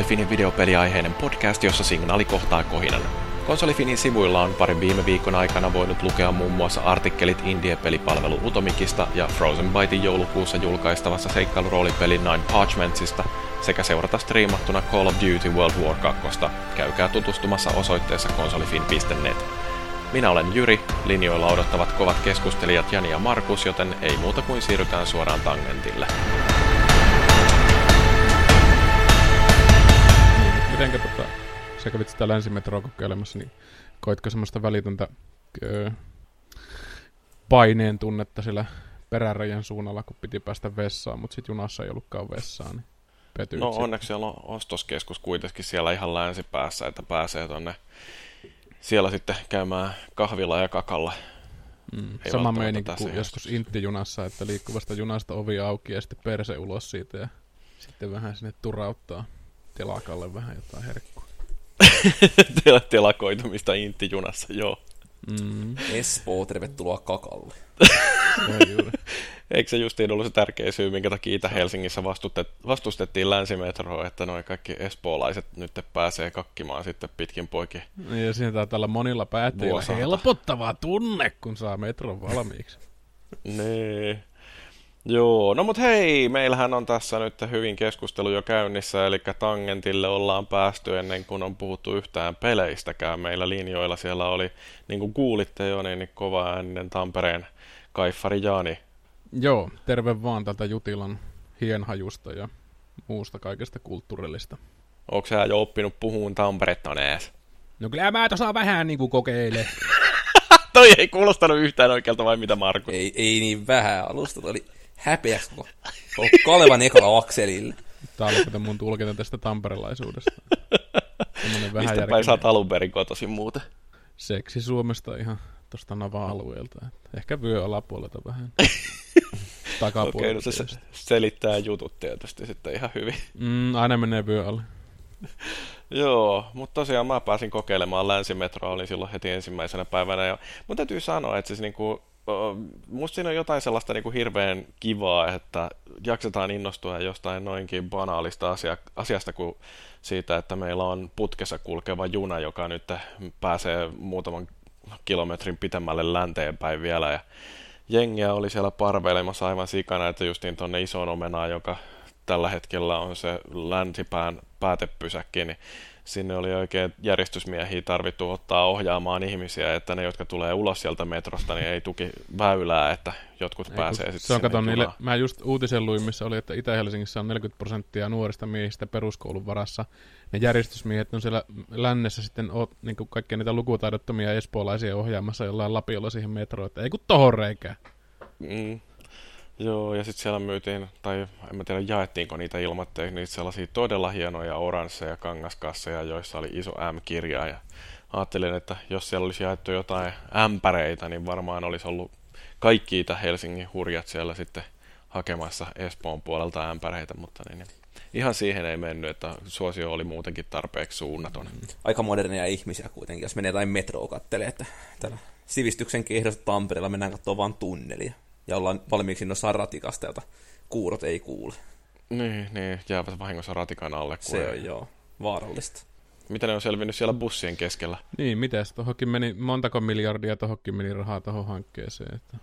Konsolifinin videopeliaiheinen podcast, jossa signaali kohtaa kohinan. Konsolifinin sivuilla on parin viime viikon aikana voinut lukea muun muassa artikkelit indie-pelipalvelu Utomikista ja Frozen Bytein joulukuussa julkaistavassa seikkailuroolipeli Nine Parchmentsista sekä seurata striimattuna Call of Duty World War 2. Käykää tutustumassa osoitteessa konsolifin.net. Minä olen Jyri, linjoilla odottavat kovat keskustelijat Jani ja Markus, joten ei muuta kuin siirrytään suoraan tangentille. Mitenkä tota, sä kävit sitä länsimetroa kokeilemassa, niin koitko semmoista välitöntä öö, paineen tunnetta siellä perärajan suunnalla, kun piti päästä vessaan, mutta sitten junassa ei ollutkaan vessaa, niin petyit No onneksi siellä on ostoskeskus kuitenkin siellä ihan länsipäässä, että pääsee tonne siellä sitten käymään kahvilla ja kakalla. Mm, sama meininki kuin joskus Intti-junassa, että liikkuvasta junasta ovi auki ja sitten perse ulos siitä ja sitten vähän sinne turauttaa telakalle vähän jotain herkkua. Telakoitumista Intti-junassa, joo. Mm. Espoo, tervetuloa kakalle. Eikö se justiin ollut se tärkeä syy, minkä takia Itä-Helsingissä vastustettiin länsimetroa, että noin kaikki espoolaiset nyt pääsee kakkimaan sitten pitkin poikin. Niin, ja siinä taitaa olla monilla päättäjillä helpottava tunne, kun saa metron valmiiksi. niin. Joo, no mut hei, meillähän on tässä nyt hyvin keskustelu jo käynnissä, eli Tangentille ollaan päästy ennen kuin on puhuttu yhtään peleistäkään. Meillä linjoilla siellä oli, niin kuin kuulitte jo, niin, niin kova ennen Tampereen Kaiffari Jaani. Joo, terve vaan tältä Jutilan hienhajusta ja muusta kaikesta kulttuurillista. Onko sä jo oppinut puhuun Tamperetta ees? No kyllä mä tuossa vähän niin kuin kokeile. Toi ei kuulostanut yhtään oikealta vai mitä Markus? Ei, ei niin vähän alusta, oli häpeäksi koko Kalevan ekalla akselille. Tämä oli mun tulkinta tästä tamperelaisuudesta. Mistä päin sä oot alun perin kotoisin muuten? Seksi Suomesta ihan tuosta Nava-alueelta. Ehkä vyö alapuolelta vähän. Okei, no se selittää jutut tietysti sitten ihan hyvin. Mm, aina menee vyö alle. Joo, mutta tosiaan mä pääsin kokeilemaan länsimetroa, olin silloin heti ensimmäisenä päivänä. Ja mun täytyy sanoa, että siis niinku, musta siinä on jotain sellaista niin kuin hirveän kivaa, että jaksetaan innostua jostain noinkin banaalista asia, asiasta kuin siitä, että meillä on putkessa kulkeva juna, joka nyt pääsee muutaman kilometrin pitemmälle länteenpäin vielä. Ja jengiä oli siellä parveilemassa aivan sikana, että justiin tuonne isoon omenaan, joka tällä hetkellä on se länsipään päätepysäkki, niin sinne oli oikein järjestysmiehiä tarvittu ottaa ohjaamaan ihmisiä, että ne, jotka tulee ulos sieltä metrosta, niin ei tuki väylää, että jotkut ei, pääsee sitten se on, kato, niille, Mä just uutisen luin, missä oli, että Itä-Helsingissä on 40 prosenttia nuorista miehistä peruskoulun varassa. Ne järjestysmiehet on siellä lännessä sitten oot, niin kaikkia niitä lukutaidottomia espoolaisia ohjaamassa jollain lapiolla siihen metroon, että ei kun tohon reikään. Mm. Joo, ja sitten siellä myytiin, tai en mä tiedä jaettiinko niitä ilmoitteita, niitä sellaisia todella hienoja oransseja kangaskasseja, joissa oli iso M-kirja, ja ajattelin, että jos siellä olisi jaettu jotain ämpäreitä, niin varmaan olisi ollut kaikki Itä-Helsingin hurjat siellä sitten hakemassa Espoon puolelta ämpäreitä, mutta niin, niin, ihan siihen ei mennyt, että suosio oli muutenkin tarpeeksi suunnaton. Aika modernia ihmisiä kuitenkin, jos menee jotain metroa kattelee, että täällä sivistyksen kehdossa Tampereella mennään katsomaan vain tunnelia ja ollaan valmiiksi noissa ratikasta, jota kuurot ei kuule. Niin, niin jäävät vahingossa ratikan alle. Se on joo, vaarallista. Miten ne on selvinnyt siellä bussien keskellä? Niin, miten Tuohonkin meni, montako miljardia tuohonkin meni rahaa tuohon hankkeeseen. Että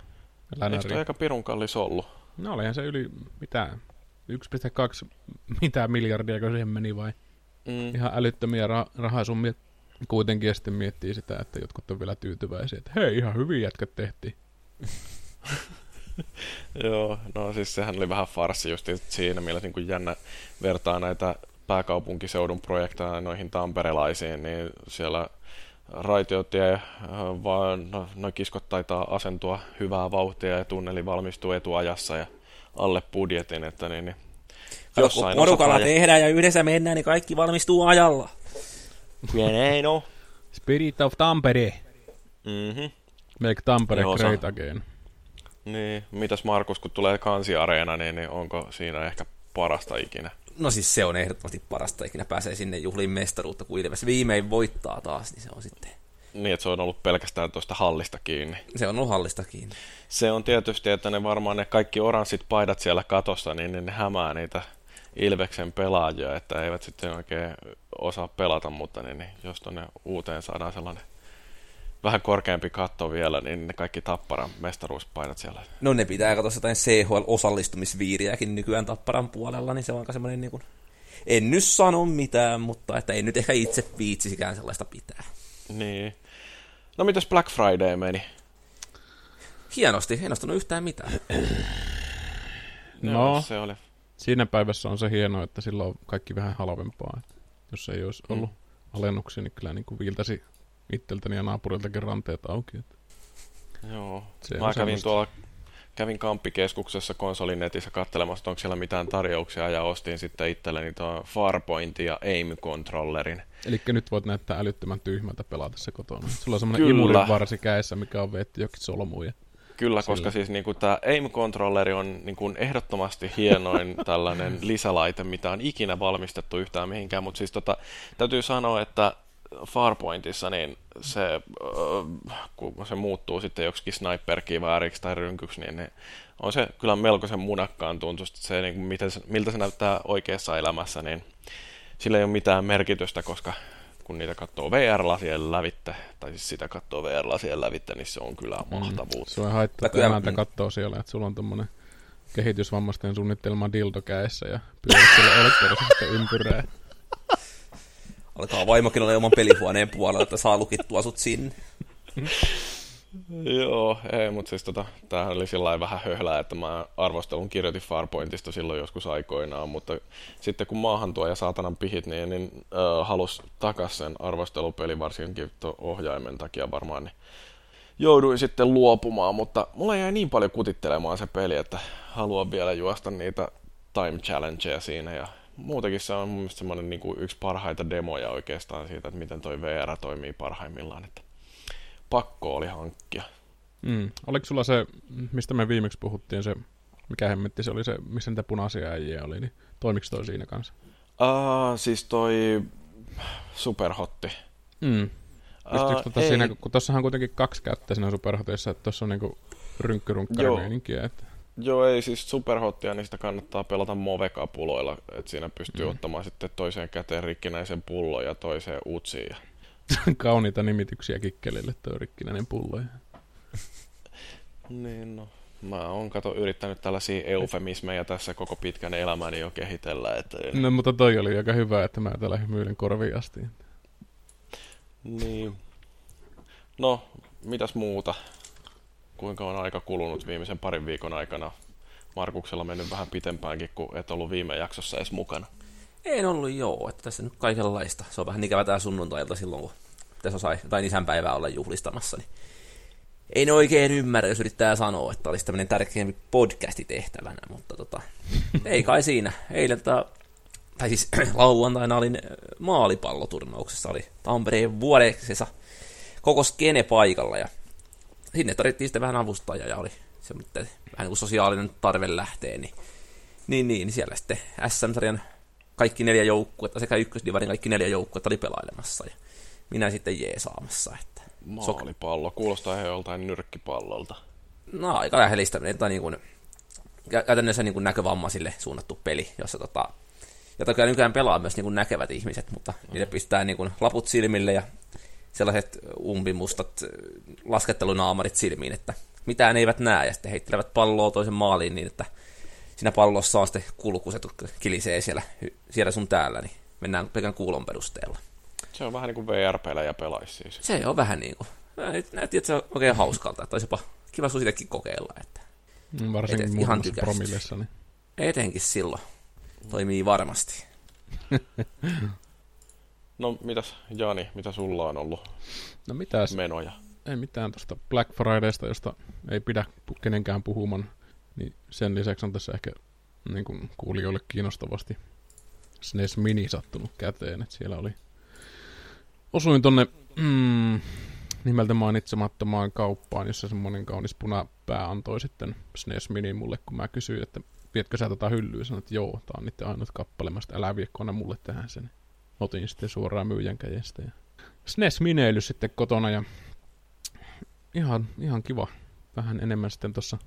Eikö toi aika pirun kallis ollut? No olihan se yli, mitä, 1,2 mitä miljardia, kun siihen meni vai? Mm. Ihan älyttömiä ra- rahasummia kuitenkin ja sitten miettii sitä, että jotkut on vielä tyytyväisiä, että hei, ihan hyvin jätkät tehtiin. Joo, no siis sehän oli vähän farsi just siinä mielessä niin kuin jännä vertaa näitä pääkaupunkiseudun projekteja noihin tamperelaisiin, niin siellä raitiotie, äh, vaan no, no kiskot taitaa asentua hyvää vauhtia ja tunneli valmistuu etuajassa ja alle budjetin, että niin, niin jossain kun porukalla tehdään ja yhdessä mennään, niin kaikki valmistuu ajalla. Näin no. Spirit of Tampere. Mm-hmm. Make Tampere great again. Niin, mitäs Markus, kun tulee kansiareena, niin, niin onko siinä ehkä parasta ikinä? No siis se on ehdottomasti parasta ikinä. Pääsee sinne juhliin mestaruutta, kun Ilves viimein voittaa taas, niin se on sitten... Niin, että se on ollut pelkästään tuosta hallista kiinni. Se on ollut hallista kiinni. Se on tietysti, että ne varmaan ne kaikki oranssit paidat siellä katossa, niin ne hämää niitä Ilveksen pelaajia, että eivät sitten oikein osaa pelata, mutta niin, niin jos tuonne uuteen saadaan sellainen vähän korkeampi katto vielä, niin ne kaikki Tapparan mestaruuspaidat siellä. No ne pitää katsoa jotain CHL-osallistumisviiriäkin nykyään Tapparan puolella, niin se on aika semmoinen niin kuin, en nyt sano mitään, mutta että ei nyt ehkä itse viitsisikään sellaista pitää. Niin. No mitäs Black Friday meni? Hienosti, en ostanut yhtään mitään. No, Joo, se oli. siinä päivässä on se hienoa, että silloin on kaikki vähän halvempaa. Että jos ei olisi ollut alennuksia, niin kyllä niin kuin viiltäisi itseltäni ja naapuriltakin ranteet auki. Että Joo. Se Mä kävin semmoista. tuolla kävin kamppikeskuksessa konsolinetissä katselemassa, onko siellä mitään tarjouksia, ja ostin sitten itselleni tuon Farpointin ja Aim-controllerin. Eli nyt voit näyttää älyttömän tyhmältä pelata se kotona. Sulla on semmoinen Kyllä. imurin varsi kädessä, mikä on veetty jokin solmuja. Kyllä, Sillä. koska siis niinku tämä Aim-controlleri on niinku ehdottomasti hienoin tällainen lisälaite, mitä on ikinä valmistettu yhtään mihinkään, mutta siis tota, täytyy sanoa, että Farpointissa niin se, öö, kun se muuttuu sitten joksikin sniper-kivääriksi tai rynkyksi, niin, on se kyllä melkoisen munakkaan tuntusta. Se, niin kuin, miten se, miltä se näyttää oikeassa elämässä, niin sillä ei ole mitään merkitystä, koska kun niitä katsoo VR-lasien lävitte, tai siis sitä katsoo VR-lasien lävitte, niin se on kyllä mahtavuutta. Se on haittaa, että emäntä mm. katsoo siellä, että sulla on tommonen kehitysvammaisten suunnittelema dildo kädessä ja pyörit siellä elektrisistä ympyrää. Alkaa vaimokin olla oman pelihuoneen puolella, että saa lukittua sut sinne. Joo, ei, mutta siis tota, tämähän oli sillä vähän höhlää, että mä arvostelun kirjoitin Farpointista silloin joskus aikoinaan, mutta sitten kun maahan tuo ja saatanan pihit, niin, niin äh, halus takas sen arvostelupeli varsinkin ohjaimen takia varmaan, niin jouduin sitten luopumaan, mutta mulla jäi niin paljon kutittelemaan se peli, että haluan vielä juosta niitä time challengeja siinä ja muutenkin se on mun mielestä semmoinen niin kuin yksi parhaita demoja oikeastaan siitä, että miten toi VR toimii parhaimmillaan, että pakko oli hankkia. Mm. Oliko sulla se, mistä me viimeksi puhuttiin, se, mikä hemmetti se oli se, missä niitä punaisia äijiä oli, niin toimiks toi siinä kanssa? Uh, siis toi superhotti. Mm. Pystyykö Aa, tota ei. siinä, kun tossahan on kuitenkin kaksi kättä siinä superhotissa, että tossa on niinku rynkkyrunkkarimeininkiä, että Joo, ei siis superhottia, niin sitä kannattaa pelata movekapuloilla, että siinä pystyy Mm. ottamaan sitten toiseen käteen rikkinäisen pullon ja toiseen utsiin. Kauniita nimityksiä kikkelille toi rikkinäinen pullo. Niin no, mä oon kato yrittänyt tällaisia eufemismeja tässä koko pitkän elämäni jo kehitellä, että No, mutta toi oli aika hyvä, että mä täällä hymyilen korviin asti. niin. No, mitäs muuta? Kuinka on aika kulunut viimeisen parin viikon aikana? Markuksella mennyt vähän pitempäänkin, kun et ollut viime jaksossa edes mukana. En ollut joo, että tässä nyt kaikenlaista. Se on vähän ikävä tää sunnuntailta silloin, kun tässä sai jotain isänpäivää olla juhlistamassa, niin ei ne oikein ymmärrä, jos yrittää sanoa, että olisi tämmöinen tärkeämpi podcasti tehtävänä, mutta tota, ei kai siinä. Eilen tota, tai siis lauantaina olin äh, maalipalloturnauksessa, oli Tampereen vuodeksessa koko skene paikalla ja sinne tarvittiin sitten vähän avustajaa ja oli se vähän niin kuin sosiaalinen tarve lähtee, niin, niin, niin siellä sitten SM-sarjan kaikki neljä joukkuetta, sekä ykkösdivarin kaikki neljä joukkuetta oli pelailemassa ja minä sitten jeesaamassa, että Maalipallo, kuulostaa ihan joltain nyrkkipallolta. no aika lähellistä, tai niin kuin, kä- käytännössä niin kuin näkövammaisille suunnattu peli, jossa tota, jota kyllä nykyään pelaa myös niin kuin näkevät ihmiset, mutta mm. niille pistää niin kuin laput silmille ja sellaiset umpimustat äh, laskettelunaamarit silmiin, että mitään eivät näe, ja sitten heittelevät palloa toisen maaliin niin, että siinä pallossa on sitten kulkuset, jotka kilisee siellä, siellä sun täällä, niin mennään pelkän kuulon perusteella. Se on vähän niin kuin VR-pelejä pelaisi siis. Se on vähän niin kuin, näytti, että se on oikein hauskalta, että olisi jopa kiva sun sitäkin kokeilla, että Mm, Varsinkin Et- ihan promillessa. Niin. etenkin silloin toimii varmasti. No mitäs Jani, mitä sulla on ollut No mitäs, menoja? ei mitään tuosta Black Fridaysta, josta ei pidä kenenkään puhuman. Niin sen lisäksi on tässä ehkä niin kuin kuulijoille kiinnostavasti SNES Mini sattunut käteen. Että siellä oli... Osuin tonne mm, nimeltä mainitsemattomaan kauppaan, jossa semmoinen kaunis punapää antoi sitten SNES Mini mulle, kun mä kysyin, että vietkö sä tätä hyllyä? Sanoin, että joo, tää on niiden ainut kappale. Mä sitten, älä vie, kun mulle tähän sen. Otin sitten suoraan myyjän kädestä. Ja SNES Mineily sitten kotona ja ihan, ihan kiva. Vähän enemmän sitten tuossa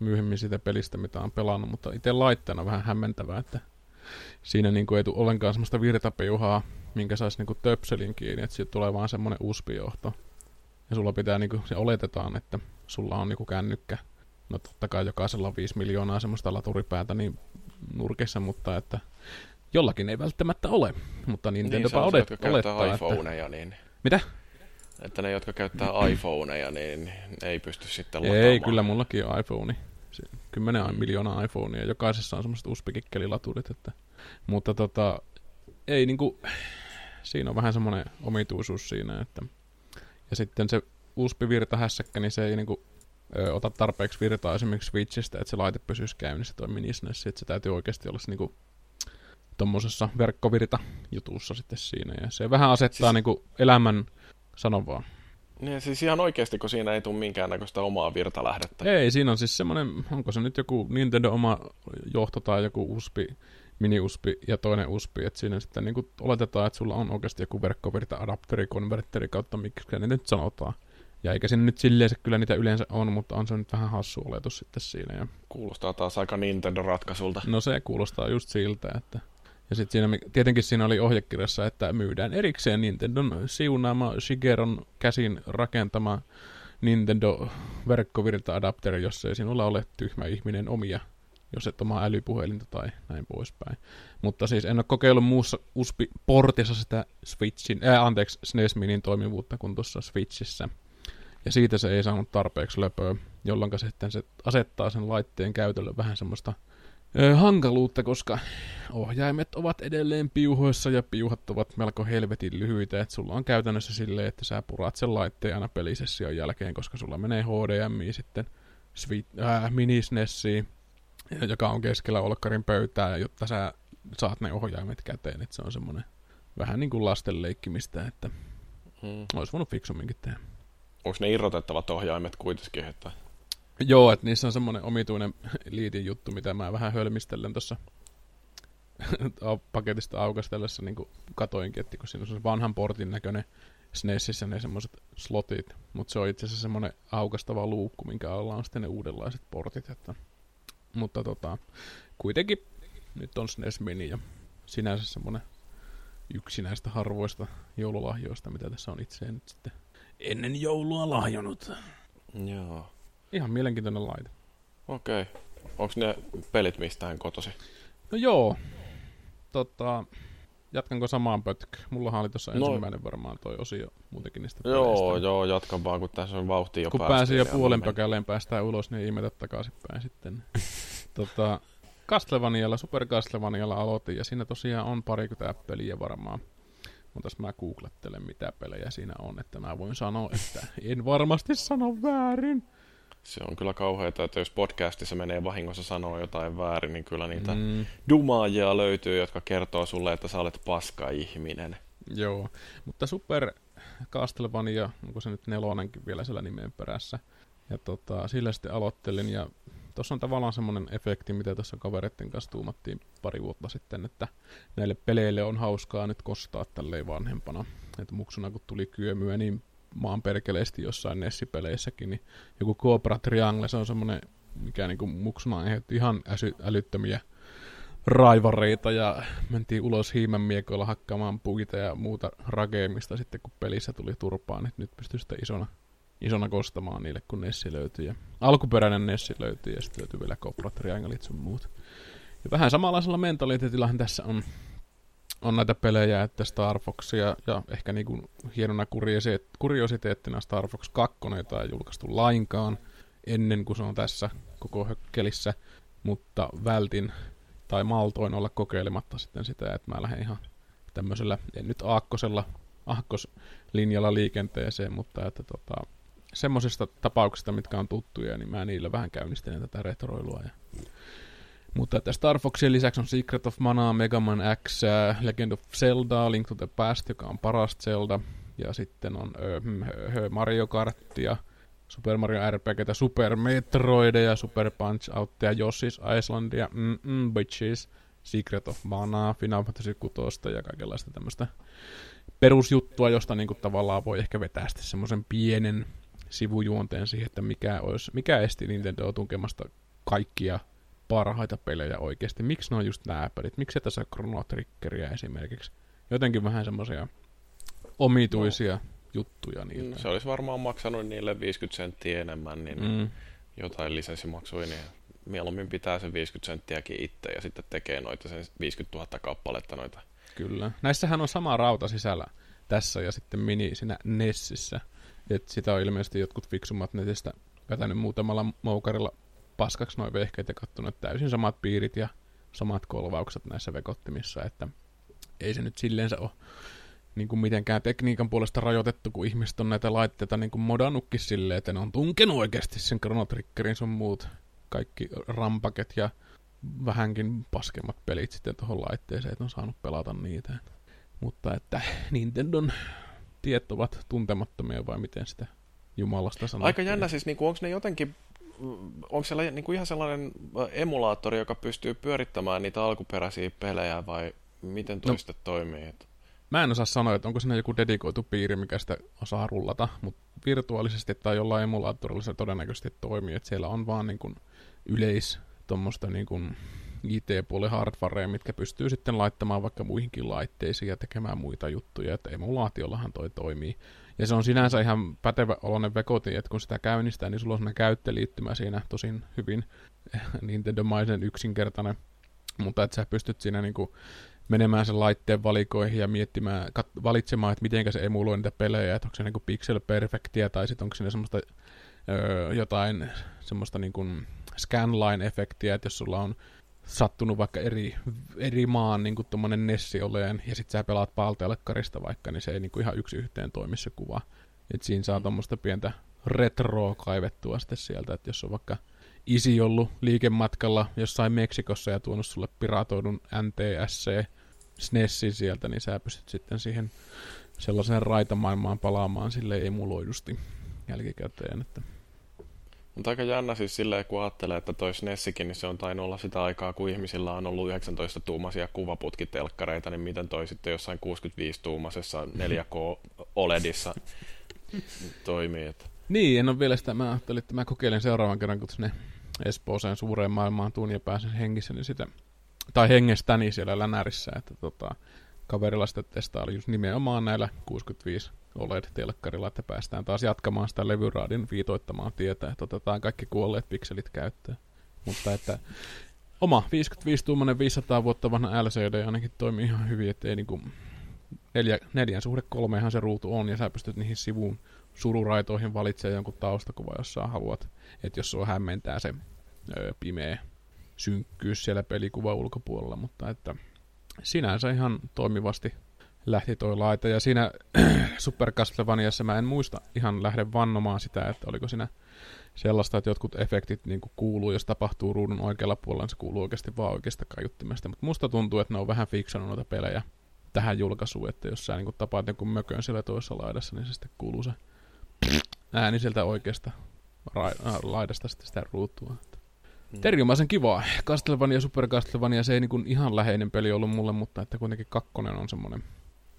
myöhemmin siitä pelistä, mitä on pelannut, mutta itse laitteena vähän hämmentävää, että siinä niin kuin ei tule ollenkaan semmoista virtapiuhaa, minkä saisi niin kuin töpselin kiinni, että siitä tulee vaan semmoinen USB-johto. Ja sulla pitää, niin kuin, se oletetaan, että sulla on niin kuin kännykkä. No totta kai jokaisella on 5 miljoonaa semmoista laturipäätä niin nurkissa, mutta että jollakin ei välttämättä ole. Mutta Nintendo niin, olet, jotka olettaa, käyttää iPhoneja, niin... Mitä? Että ne, jotka käyttää iPhoneja, niin ei pysty sitten lataamaan. Ei, kyllä mullakin on iPhone. 10 mm. miljoonaa iPhonea, jokaisessa on semmoiset USB-kikkelilaturit, että... Mutta tota, ei niinku, siinä on vähän semmoinen omituisuus siinä, että ja sitten se USB-virtahässäkkä, niin se ei niinku, ö, ota tarpeeksi virtaa esimerkiksi Switchistä, että se laite pysyisi käynnissä toi minisnessi, että se täytyy oikeasti olla se niinku tuommoisessa verkkovirta-jutussa sitten siinä, ja se vähän asettaa siis... niinku elämän sanovaa. Niin, siis ihan oikeasti, kun siinä ei tule minkäännäköistä omaa virtalähdettä. Ei, siinä on siis semmoinen, onko se nyt joku Nintendo oma johto tai joku USB, mini-USB ja toinen USB, että siinä sitten niin kuin oletetaan, että sulla on oikeasti joku verkkovirta adapteri, konverteri kautta, miksi ne nyt sanotaan. Ja eikä siinä nyt silleen se kyllä niitä yleensä on, mutta on se nyt vähän hassu oletus sitten siinä. Ja... Kuulostaa taas aika Nintendo-ratkaisulta. No se kuulostaa just siltä, että ja sitten siinä, tietenkin siinä oli ohjekirjassa, että myydään erikseen Nintendon siunaama Shigeron käsin rakentama Nintendo verkkovirta-adapteri, jos ei sinulla ole tyhmä ihminen omia, jos et omaa älypuhelinta tai näin poispäin. Mutta siis en ole kokeillut muussa USB-portissa sitä Switchin, äh, anteeksi, SNES Minin toimivuutta kuin tuossa Switchissä. Ja siitä se ei saanut tarpeeksi löpöä, jolloin sitten se asettaa sen laitteen käytölle vähän semmoista hankaluutta, koska ohjaimet ovat edelleen piuhoissa ja piuhat ovat melko helvetin lyhyitä, että sulla on käytännössä silleen, että sä purat sen laitteen aina pelisession jälkeen, koska sulla menee HDMI sitten Sweet, äh, minisnessiin, joka on keskellä olkkarin pöytää, jotta sä saat ne ohjaimet käteen, että se on semmoinen vähän niin kuin lasten leikkimistä, että hmm. olisi voinut fiksumminkin tehdä. Onko ne irrotettavat ohjaimet kuitenkin, että Joo, että niissä on semmoinen omituinen liitin juttu, mitä mä vähän hölmistellen tuossa paketista aukastellessa niin katoinkin, että kun siinä on se vanhan portin näköinen SNESissä ne semmoiset slotit, mutta se on itse asiassa semmoinen aukastava luukku, minkä alla on sitten ne uudenlaiset portit, että mutta tota, kuitenkin nyt on SNES Mini ja sinänsä semmoinen yksi näistä harvoista joululahjoista, mitä tässä on itse nyt sitten ennen joulua lahjonut. Joo. Ihan mielenkiintoinen laite. Okei. Okay. Onko ne pelit mistään kotosi? No joo. Tota, jatkanko samaan pötköön? Mullahan oli tuossa no. ensimmäinen varmaan toi osio muutenkin niistä Joo, peleistä. joo, jatkan vaan, kun tässä on vauhti jo Kun pääsi jo puolen pökäleen päästään ulos, niin ihmetä takaisinpäin sitten. tota, Castlevanialla, Super Castlevanialla aloitin, ja siinä tosiaan on parikymmentä peliä varmaan. Mutta mä googlettelen, mitä pelejä siinä on, että mä voin sanoa, että en varmasti sano väärin. Se on kyllä kauheata, että jos podcastissa menee vahingossa sanoa jotain väärin, niin kyllä niitä mm. dumaajia löytyy, jotka kertoo sulle, että sä olet paska-ihminen. Joo, mutta Super Castlevania, onko se nyt nelonenkin vielä siellä nimen perässä, ja tota, sillä sitten aloittelin, ja tuossa on tavallaan semmoinen efekti, mitä tuossa kavereiden kanssa tuumattiin pari vuotta sitten, että näille peleille on hauskaa nyt kostaa tälleen vanhempana. Että muksuna kun tuli kyömyä, niin maan perkeleesti jossain Nessipeleissäkin, niin joku Cobra Triangle, se on semmoinen, mikä niinku muksuna aiheutti ihan äsy, älyttömiä raivareita ja mentiin ulos hiimänmiekoilla hakkaamaan puita ja muuta rakeemista sitten kun pelissä tuli turpaan, niin nyt pystyy sitten isona, isona kostamaan niille kun Nessi löytyi. Ja alkuperäinen Nessi löytyi ja sitten löytyi vielä Cobra Trianglet sun muut. Ja vähän samanlaisella mentaliteetillahan tässä on on näitä pelejä, että Star Foxia ja ehkä niinku hienona kuriositeettina Star Fox 2 ei julkaistu lainkaan ennen kuin se on tässä koko hökkelissä, mutta vältin tai maltoin olla kokeilematta sitten sitä, että mä lähden ihan tämmöisellä, en nyt aakkosella, aakkoslinjalla liikenteeseen, mutta että tota, semmoisista tapauksista, mitkä on tuttuja, niin mä niillä vähän käynnistelen tätä retroilua ja mutta että Star Foxin lisäksi on Secret of Mana, Mega Man X, uh, Legend of Zelda, Link to the Past, joka on paras Zelda. Ja sitten on uh, Mario Karttia, Super Mario RPGtä, Super Metroideja, Super Punch Outia, Yoshi's Islandia, mm-mm, bitches, Secret of Mana, Final Fantasy 6 ja kaikenlaista tämmöistä perusjuttua, josta niinku tavallaan voi ehkä vetää sitten semmoisen pienen sivujuonteen siihen, että mikä, olisi, mikä esti Nintendo tunkemasta kaikkia parhaita pelejä oikeasti. Miksi ne on just nämä pelit? Miksi tässä on Chrono Triggeria esimerkiksi? Jotenkin vähän semmoisia omituisia no. juttuja niiltä. Se olisi varmaan maksanut niille 50 senttiä enemmän, niin mm. jotain lisenssimaksui, niin mieluummin pitää sen 50 senttiäkin itse ja sitten tekee noita sen 50 000 kappaletta noita. Kyllä. Näissähän on sama rauta sisällä tässä ja sitten mini siinä Nessissä. Et sitä on ilmeisesti jotkut fiksummat netistä vetänyt muutamalla moukarilla paskaksi noin vehkeet ja kattonut täysin samat piirit ja samat kolvaukset näissä vekottimissa, että ei se nyt silleensä ole niin kuin mitenkään tekniikan puolesta rajoitettu, kun ihmiset on näitä laitteita niin kuin modannutkin silleen, että ne on tunkenut oikeasti sen Chrono Triggerin sun muut kaikki rampaket ja vähänkin paskemmat pelit sitten tuohon laitteeseen, että on saanut pelata niitä. Mutta että Nintendon tiet ovat tuntemattomia vai miten sitä jumalasta sanoo. Aika jännä siis, niin onko ne jotenkin onko siellä niin kuin ihan sellainen emulaattori, joka pystyy pyörittämään niitä alkuperäisiä pelejä vai miten toi no, toimii? Että... Mä en osaa sanoa, että onko siinä joku dedikoitu piiri, mikä sitä osaa rullata, mutta virtuaalisesti tai jollain emulaattorilla se todennäköisesti toimii, että siellä on vaan niin kuin yleis tuommoista niin kuin IT-puolen hardwarea, mitkä pystyy sitten laittamaan vaikka muihinkin laitteisiin ja tekemään muita juttuja, että emulaatiollahan toi toimii. Ja se on sinänsä ihan pätevä oloinen vekoti, että kun sitä käynnistää, niin sulla on sellainen käyttöliittymä siinä tosin hyvin Nintendo-maisen yksinkertainen, mutta että sä pystyt siinä niinku menemään sen laitteen valikoihin ja miettimään, kat- valitsemaan, että miten se emuloi niitä pelejä, että onko se niinku pixel perfectia tai sitten onko siinä semmoista öö, jotain semmoista niinku scanline-efektiä, että jos sulla on sattunut vaikka eri, eri maan niin kuin tuommoinen Nessi oleen, ja sitten sä pelaat paltelekkarista vaikka, niin se ei niin kuin ihan yksi yhteen toimi se kuva. Et siinä saa tuommoista pientä retroa kaivettua sitten sieltä, että jos on vaikka isi ollut liikematkalla jossain Meksikossa ja tuonut sulle piratoidun NTSC SNESin sieltä, niin sä pystyt sitten siihen sellaiseen raitamaailmaan palaamaan sille emuloidusti jälkikäteen. Että mutta aika jännä siis silleen, kun ajattelee, että toi SNESikin, niin se on tainnut olla sitä aikaa, kun ihmisillä on ollut 19-tuumaisia kuvaputkitelkkareita, niin miten toi sitten jossain 65-tuumaisessa 4K OLEDissa toimii. Että. Niin, en ole vielä sitä. Mä ajattelin, että mä kokeilen seuraavan kerran, kun sinne Espooseen suureen maailmaan tuun ja pääsen hengissä, niin sitä, tai hengestäni siellä Länärissä, että tota, kaverilla sitten testaili just nimenomaan näillä 65 OLED-telkkarilla, että päästään taas jatkamaan sitä levyraadin viitoittamaan tietä, että otetaan kaikki kuolleet pikselit käyttöön. Mutta että oma 55-tuumainen 500 vuotta vanha LCD ainakin toimii ihan hyvin, ettei niinku neljä, neljän suhde kolmeenhan se ruutu on, ja sä pystyt niihin sivuun sururaitoihin valitsemaan jonkun taustakuva, jos sä haluat. Että jos sua hämmentää se öö, pimeä synkkyys siellä pelikuva ulkopuolella, mutta että sinänsä ihan toimivasti lähti toi laite. Ja siinä Super Castlevaniassa mä en muista ihan lähde vannomaan sitä, että oliko siinä sellaista, että jotkut efektit niin kuuluu, jos tapahtuu ruudun oikealla puolella, niin se kuuluu oikeasti vaan oikeasta kaiuttimesta. Mutta musta tuntuu, että ne on vähän fiksannut noita pelejä tähän julkaisuun, että jos sä niin tapaat jonkun mökön siellä toisessa laidassa, niin se sitten kuuluu se ääni sieltä oikeasta ra- laidasta sitten sitä ruutua. Mm. Kivaa. Castlevania, Super Castlevania, se ei niin ihan läheinen peli ollut mulle, mutta että kuitenkin kakkonen on semmoinen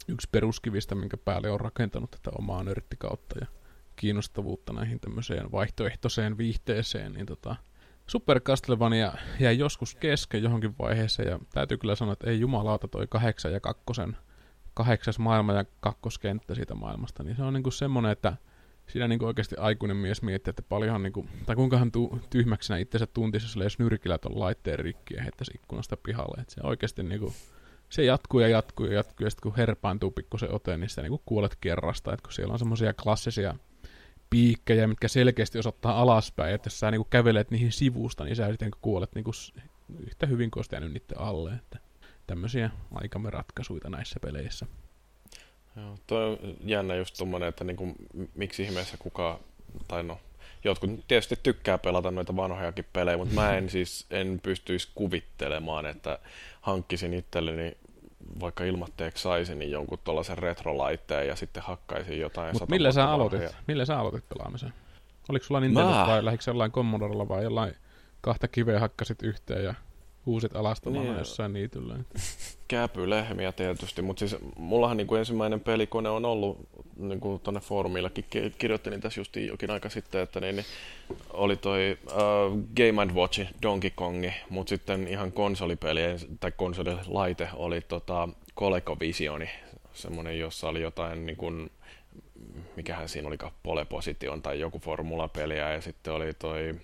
yksi peruskivistä, minkä päälle on rakentanut tätä omaa nörttikautta ja kiinnostavuutta näihin tämmöiseen vaihtoehtoiseen viihteeseen, niin tota, Super Castlevania jäi joskus kesken johonkin vaiheeseen, ja täytyy kyllä sanoa, että ei jumalauta toi kahdeksan ja kakkosen, kahdeksas maailma ja kakkoskenttä siitä maailmasta, niin se on niinku semmoinen, että siinä niinku oikeasti aikuinen mies miettii, että paljonhan, niinku, tai kuinkahan tu, tyhmäksenä itsensä tuntisi, jos nyrkillä ton laitteen rikki ja heittäisi ikkunasta pihalle, että se oikeasti niinku, se jatkuu ja jatkuu ja jatkuu, ja sitten kun herpaantuu pikkusen ote, niin sä niin kuolet kerrasta, että kun siellä on semmoisia klassisia piikkejä, mitkä selkeästi osoittaa alaspäin, että jos sä niin kävelet niihin sivusta, niin sä sitten kuolet niin yhtä hyvin kuin niiden alle, että tämmöisiä aikamme ratkaisuja näissä peleissä. Joo, toi on jännä just tommonen, että niinku, miksi ihmeessä kukaan, tai no, jotkut tietysti tykkää pelata noita vanhojakin pelejä, mutta mä en siis en pystyisi kuvittelemaan, että hankkisin itselleni vaikka ilmatteeksi saisin niin jonkun tuollaisen retrolaitteen ja sitten hakkaisin jotain. Mutta millä sä aloitit? Millä sä aloitit pelaamisen? Oliko sulla Nintendo mä... vai lähdikö jollain Commodorella vai jollain kahta kiveä hakkasit yhteen ja huusit alastomana niin, jossain niityllä? Käpylehmiä tietysti, mutta siis mullahan niin kuin ensimmäinen pelikone on ollut niin kuin tuonne foorumillekin kirjoittelin tässä just jokin aika sitten, että niin, niin oli toi uh, Game Watch Donkey Kongi, mutta sitten ihan konsolipeli tai konsolilaite oli tota ColecoVisioni, semmoinen, jossa oli jotain niin kuin, mikähän siinä oli Pole Position tai joku formulapeliä ja sitten oli toi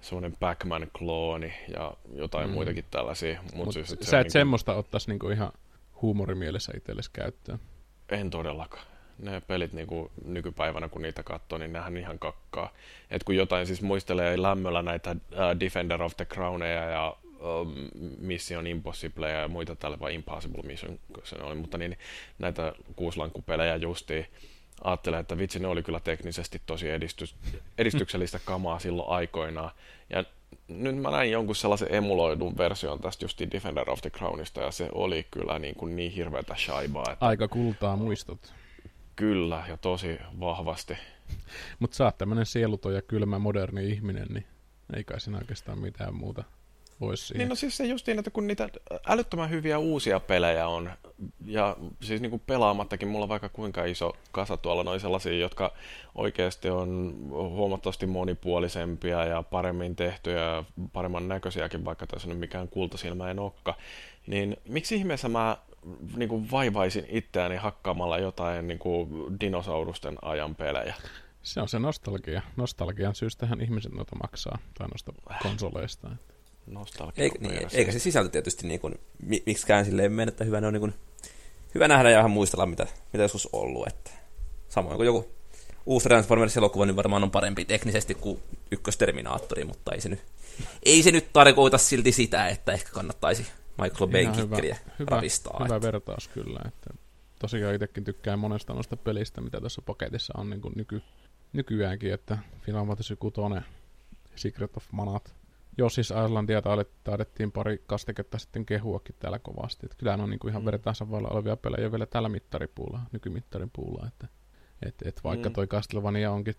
semmoinen Pac-Man-klooni ja jotain mm. muitakin tällaisia. Mut Mut siis, sä et niinku... semmoista ottaisi niinku ihan huumorimielessä itsellesi käyttöön? En todellakaan. Ne pelit niinku nykypäivänä, kun niitä katsoo, niin nehän ihan kakkaa. Et kun jotain siis muistelee lämmöllä näitä uh, Defender of the Crowneja ja uh, Mission Impossible ja muita tällä, vai Impossible Mission se oli, mutta niin, näitä kuuslankupelejä justiin, ajattelen, että vitsi, ne oli kyllä teknisesti tosi edistys, edistyksellistä kamaa silloin aikoinaan. Ja nyt mä näin jonkun sellaisen emuloidun version tästä just Defender of the Crownista, ja se oli kyllä niin, kuin niin hirveätä shaibaa. Että... Aika kultaa muistot. Kyllä, ja tosi vahvasti. Mutta sä oot tämmönen sieluton ja kylmä moderni ihminen, niin ei kai siinä oikeastaan mitään muuta voisi siihen. Niin no siis se justiin, että kun niitä älyttömän hyviä uusia pelejä on, ja siis niin kuin pelaamattakin mulla on vaikka kuinka iso kasa tuolla noin sellaisia, jotka oikeasti on huomattavasti monipuolisempia ja paremmin tehtyjä ja paremman näköisiäkin, vaikka tässä on mikään kultasilmäinen nokka, niin miksi ihmeessä mä niin kuin vaivaisin itseäni hakkaamalla jotain niin kuin dinosaurusten ajan pelejä? Se on se nostalgia. Nostalgian syystähän ihmiset noita maksaa, tai noista konsoleista. Että nostalgia. Eik, niin, eikä se sisältö tietysti niin kuin, miksikään silleen mennä, että hyvä, ne on niin kuin, hyvä nähdä ja vähän muistella, mitä, mitä joskus ollut. Että samoin kuin joku uusi Transformers-elokuva, niin varmaan on parempi teknisesti kuin ykkösterminaattori, mutta ei se nyt, ei se nyt tarkoita silti sitä, että ehkä kannattaisi Michael Bayn kikkeliä hyvä, ravistaa. Hyvä, hyvä vertaus kyllä. Että tosiaan itsekin tykkään monesta noista pelistä, mitä tässä paketissa on niin kuin nyky, nykyäänkin, että Final Fantasy 6, Secret of Manat, Jossis Islandia taidettiin pari kastiketta sitten kehuakin täällä kovasti. Että kyllä on niin kuin ihan mm. vertaansa vailla olevia pelejä vielä tällä mittaripuulla, nykymittarin puulla. Että, et, et vaikka mm. toi Castlevania onkin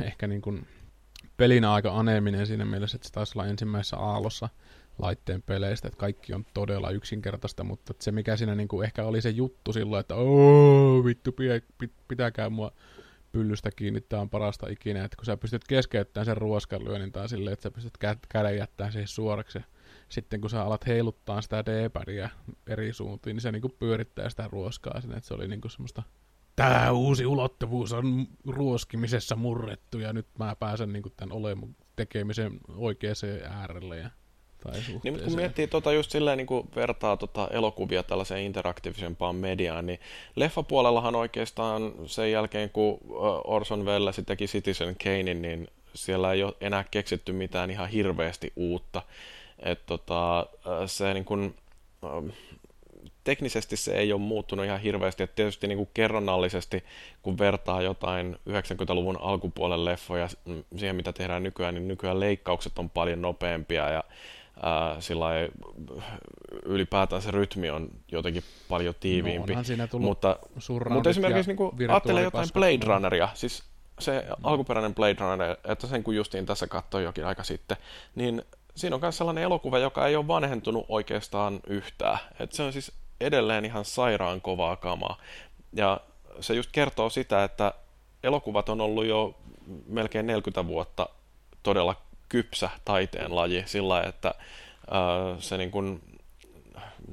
ehkä niin kuin pelinä aika aneeminen siinä mielessä, että se taisi olla ensimmäisessä aallossa laitteen peleistä, että kaikki on todella yksinkertaista, mutta se mikä siinä niin kuin ehkä oli se juttu silloin, että ooo vittu, pitääkää mua pyllystä kiinni, tämä on parasta ikinä, että kun sä pystyt keskeyttämään sen ruoskanlyönnin tai silleen, että sä pystyt kä- käden jättämään siihen suoraksi, sitten kun sä alat heiluttaa sitä d eri suuntiin, niin se niinku pyörittää sitä ruoskaa sinne, että se oli niinku semmoista tämä uusi ulottuvuus on ruoskimisessa murrettu ja nyt mä pääsen niinku tämän olemun tekemisen oikeaan äärelle ja tai Niin, mutta kun miettii tota just silleen niin kuin vertaa tota elokuvia tällaiseen interaktiivisempaan mediaan, niin leffapuolellahan oikeastaan sen jälkeen, kun Orson Welles teki Citizen Kanein, niin siellä ei ole enää keksitty mitään ihan hirveästi uutta. Et tota, se niin kuin, teknisesti se ei ole muuttunut ihan hirveästi. Et tietysti niin kuin kerronnallisesti, kun vertaa jotain 90-luvun alkupuolen leffoja siihen, mitä tehdään nykyään, niin nykyään leikkaukset on paljon nopeampia ja ää, sillä ylipäätään se rytmi on jotenkin paljon tiiviimpi. No, siinä mutta, mutta esimerkiksi niin ajattelee jotain Blade Runneria, siis se mm. alkuperäinen Blade Runner, että sen kun justiin tässä katsoi jokin aika sitten, niin siinä on myös sellainen elokuva, joka ei ole vanhentunut oikeastaan yhtään. että se on siis edelleen ihan sairaan kovaa kamaa. Ja se just kertoo sitä, että elokuvat on ollut jo melkein 40 vuotta todella kypsä taiteen laji sillä että ää, se niin kuin,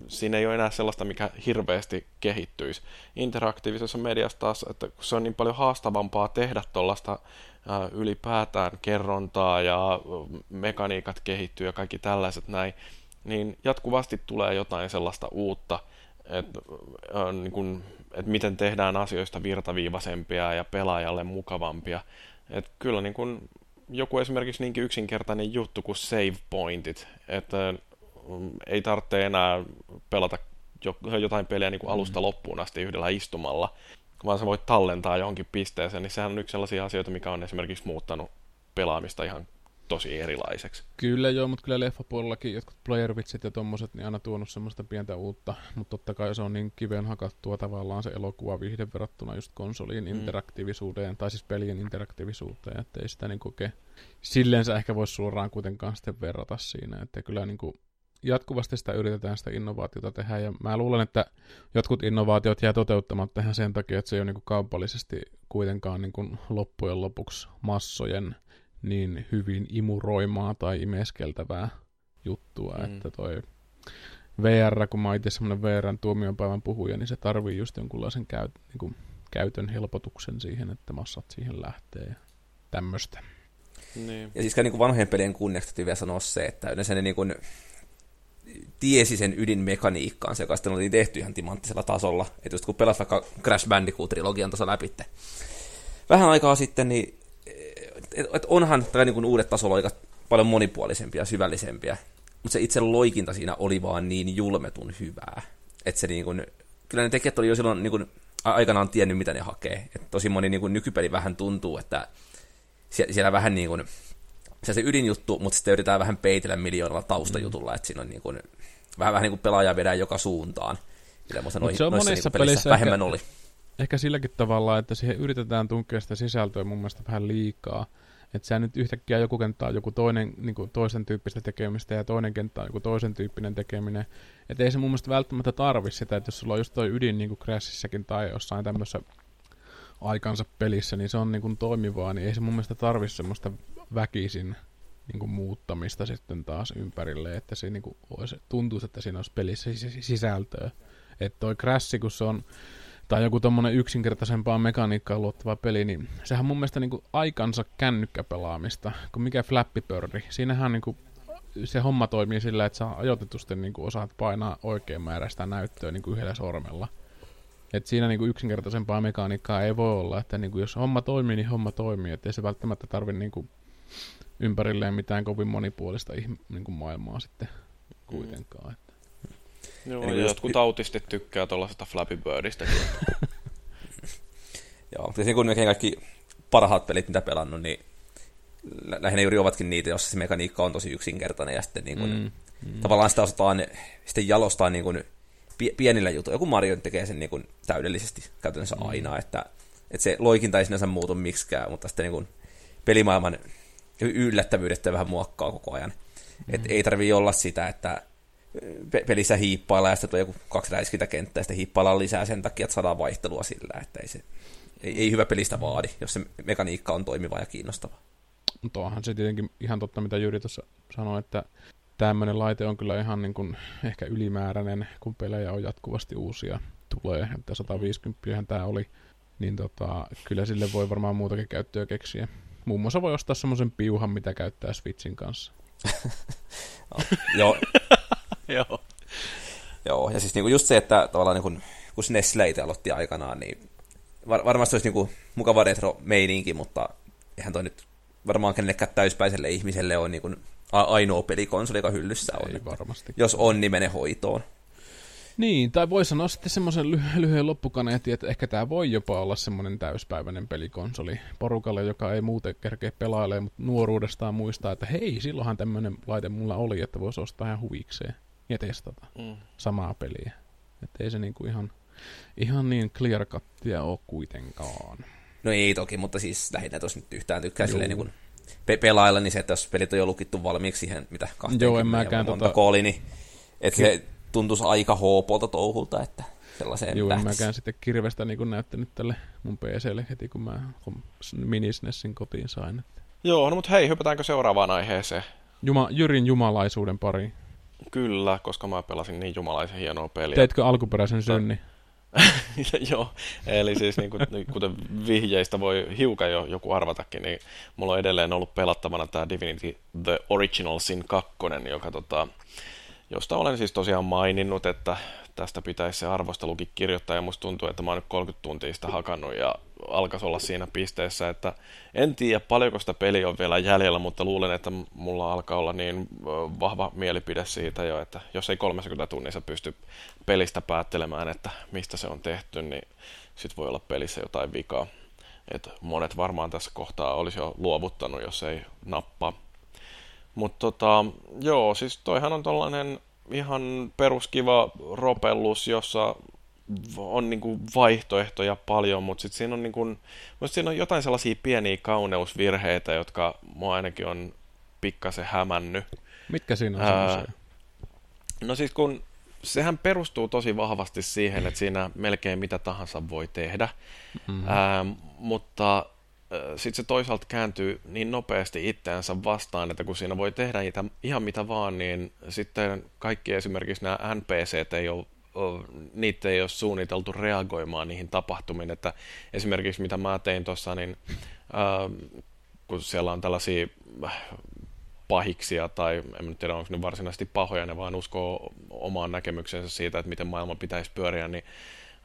siinä ei ole enää sellaista, mikä hirveästi kehittyisi. Interaktiivisessa mediassa taas, että se on niin paljon haastavampaa tehdä tuollaista ylipäätään kerrontaa ja mekaniikat kehittyy ja kaikki tällaiset näin, niin jatkuvasti tulee jotain sellaista uutta, että, niin kuin, että miten tehdään asioista virtaviivaisempia ja pelaajalle mukavampia. Että kyllä niin kuin, joku esimerkiksi niinkin yksinkertainen juttu kuin save pointit, että mm, ei tarvitse enää pelata jotain peliä niin kuin mm. alusta loppuun asti yhdellä istumalla, vaan sä voit tallentaa johonkin pisteeseen, niin sehän on yksi sellaisia asioita, mikä on esimerkiksi muuttanut pelaamista ihan tosi erilaiseksi. Kyllä joo, mutta kyllä leffapuolellakin jotkut playervitsit ja tommoset niin aina tuonut semmoista pientä uutta, mutta totta kai se on niin kiveen hakattua tavallaan se elokuva vihde verrattuna just konsoliin mm. interaktiivisuuteen, tai siis pelien interaktiivisuuteen, että ei sitä niin kuin silleen ehkä voisi suoraan kuitenkaan sitten verrata siinä, että kyllä niin kuin jatkuvasti sitä yritetään sitä innovaatiota tehdä, ja mä luulen, että jotkut innovaatiot jää toteuttamatta ihan sen takia, että se ei ole niin kuin kaupallisesti kuitenkaan niin kuin loppujen lopuksi massojen niin hyvin imuroimaa tai imeskeltävää juttua, mm. että toi VR, kun mä oon itse semmoinen VRn tuomiopäivän puhuja, niin se tarvii just jonkunlaisen käyt, niin kuin käytön helpotuksen siihen, että massat siihen lähtee ja tämmöistä. Niin. Ja siis niin vanhojen pelien kunniaksi täytyy vielä sanoa se, että yleensä ne niin kuin tiesi sen ydinmekaniikkaan, se joka sitten oli tehty ihan timanttisella tasolla. Että just kun pelasit vaikka Crash Bandicoot-trilogian tuossa läpi vähän aikaa sitten, niin et onhan tai niin uudet aika paljon monipuolisempia ja syvällisempiä, mutta se itse loikinta siinä oli vaan niin julmetun hyvää. Että se niin kuin, kyllä ne tekijät oli jo silloin niin kuin, aikanaan tiennyt, mitä ne hakee. Et tosi moni niin kuin, nykypeli vähän tuntuu, että siellä, siellä vähän niin kuin, se, se ydinjuttu, mutta sitten yritetään vähän peitellä miljoonalla taustajutulla, mm. että siinä on niin kuin, vähän, vähän niin kuin pelaaja vedää joka suuntaan. Mutta se on monissa niin pelissä vähemmän ehkä, oli. Ehkä silläkin tavalla, että siihen yritetään tunkea sitä sisältöä mun mielestä vähän liikaa. Että sä nyt yhtäkkiä joku kenttä on joku toinen, niin kuin toisen tyyppistä tekemistä ja toinen kenttä on joku toisen tyyppinen tekeminen. Että ei se mun mielestä välttämättä tarvi sitä, että jos sulla on just toi ydin niin kuin tai jossain tämmöisessä aikansa pelissä, niin se on niin kuin toimivaa, niin ei se mun mielestä tarvi semmoista väkisin niin kuin muuttamista sitten taas ympärille, että se niin kuin olisi, tuntuisi, että siinä olisi pelissä sisältöä. Että toi Crash, kun se on tai joku tommonen yksinkertaisempaa mekaniikkaa luottava peli, niin sehän mun mielestä niinku aikansa kännykkäpelaamista, kun mikä Flappy Bird. Siinähän niinku se homma toimii sillä, että sä ajoitetusti niinku osaat painaa oikein määräistä näyttöä niinku yhdellä sormella. Et siinä niinku yksinkertaisempaa mekaniikkaa ei voi olla, että niinku jos homma toimii, niin homma toimii, ettei se välttämättä tarvi niinku ympärilleen mitään kovin monipuolista niinku maailmaa sitten kuitenkaan. Joo, ja jotkut autistit tykkää tuollaisesta Flappy Birdistä. Joo, siis niin kuin kaikki parhaat pelit, mitä pelannut, niin lähinnä juuri ovatkin niitä, joissa se mekaniikka on tosi yksinkertainen ja sitten niin kuin, mm, mm. tavallaan sitä osataan sitten jalostaa niin kuin pienillä jutuilla. Joku Mario tekee sen niin kuin täydellisesti käytännössä mm. aina, että, että se loikinta ei sinänsä muutu miksikään, mutta sitten niin kuin pelimaailman yllättävyydet vähän muokkaa koko ajan. Mm. Et ei tarvii olla sitä, että pelissä hiippailla ja sitten tulee joku kaksi räiskintäkenttää ja sitten hiippaillaan lisää sen takia, että saadaan vaihtelua sillä, että ei, se, ei, ei hyvä pelistä vaadi, jos se mekaniikka on toimiva ja kiinnostava. Mutta onhan se tietenkin ihan totta, mitä Jyri tuossa sanoi, että tämmöinen laite on kyllä ihan niin kuin ehkä ylimääräinen, kun pelejä on jatkuvasti uusia tulee, että 150 tämä oli, niin tota, kyllä sille voi varmaan muutakin käyttöä keksiä. Muun muassa voi ostaa semmoisen piuhan, mitä käyttää Switchin kanssa. Joo, Joo. Joo, ja siis niinku just se, että tavallaan niinku, kun Nestle itse aloitti aikanaan, niin var- varmasti olisi niinku mukava retro-meininki, mutta eihän toi nyt varmaan kenellekään täyspäiselle ihmiselle on niinku ainoa pelikonsoli, joka hyllyssä on. Ei varmasti. Jos on, niin mene hoitoon. Niin, tai voi sanoa sitten semmoisen ly- lyhyen loppukaneetin, että ehkä tämä voi jopa olla semmoinen täyspäiväinen pelikonsoli porukalle, joka ei muuten kerkeä pelailemaan, mutta nuoruudestaan muistaa, että hei, silloinhan tämmöinen laite mulla oli, että voisi ostaa ihan huvikseen ja testata mm. samaa peliä. Että ei se niinku ihan, ihan niin clear cuttia ole kuitenkaan. No ei toki, mutta siis lähinnä tuossa nyt yhtään tykkää silleen niin pe- pelailla, niin se, että jos pelit on jo lukittu valmiiksi siihen, mitä 20 Joo, en mäkään monta tota... kooli, niin että se tuntuisi aika hoopolta touhulta, että sellaiseen Joo, en mäkään sitten kirvestä niin näyttänyt tälle mun PClle heti, kun mä minisnessin kotiin sain. Että. Joo, no mutta hei, hypätäänkö seuraavaan aiheeseen? Juma, Jyrin jumalaisuuden pariin. Kyllä, koska mä pelasin niin jumalaisen hienoa peliä. Teitkö alkuperäisen synni? Joo, eli siis niin kuin, kuten vihjeistä voi hiukan jo joku arvatakin, niin mulla on edelleen ollut pelattavana tämä Divinity The Original Sin 2, joka tota, josta olen siis tosiaan maininnut, että tästä pitäisi se arvostelukin kirjoittaa, ja musta tuntuu, että mä oon nyt 30 tuntia sitä hakannut, ja alkaisi olla siinä pisteessä, että en tiedä paljonko sitä peli on vielä jäljellä, mutta luulen, että mulla alkaa olla niin vahva mielipide siitä jo, että jos ei 30 tunnissa pysty pelistä päättelemään, että mistä se on tehty, niin sit voi olla pelissä jotain vikaa. Et monet varmaan tässä kohtaa olisi jo luovuttanut, jos ei nappaa. Mutta tota, joo, siis toihan on tollainen ihan peruskiva ropellus, jossa on niinku vaihtoehtoja paljon, mutta sitten siinä on, niinku, siinä on jotain sellaisia pieniä kauneusvirheitä, jotka mua ainakin on pikkasen hämännyt. Mitkä siinä on Ää, No siis kun sehän perustuu tosi vahvasti siihen, että siinä melkein mitä tahansa voi tehdä, mm-hmm. Ää, mutta sitten se toisaalta kääntyy niin nopeasti itseänsä vastaan, että kun siinä voi tehdä niitä, ihan mitä vaan, niin sitten kaikki esimerkiksi nämä NPC ei ole niitä ei ole suunniteltu reagoimaan niihin tapahtumiin, että esimerkiksi mitä mä tein tuossa, niin ää, kun siellä on tällaisia pahiksia, tai en tiedä onko ne varsinaisesti pahoja, ne vaan uskoo omaan näkemyksensä siitä, että miten maailma pitäisi pyöriä, niin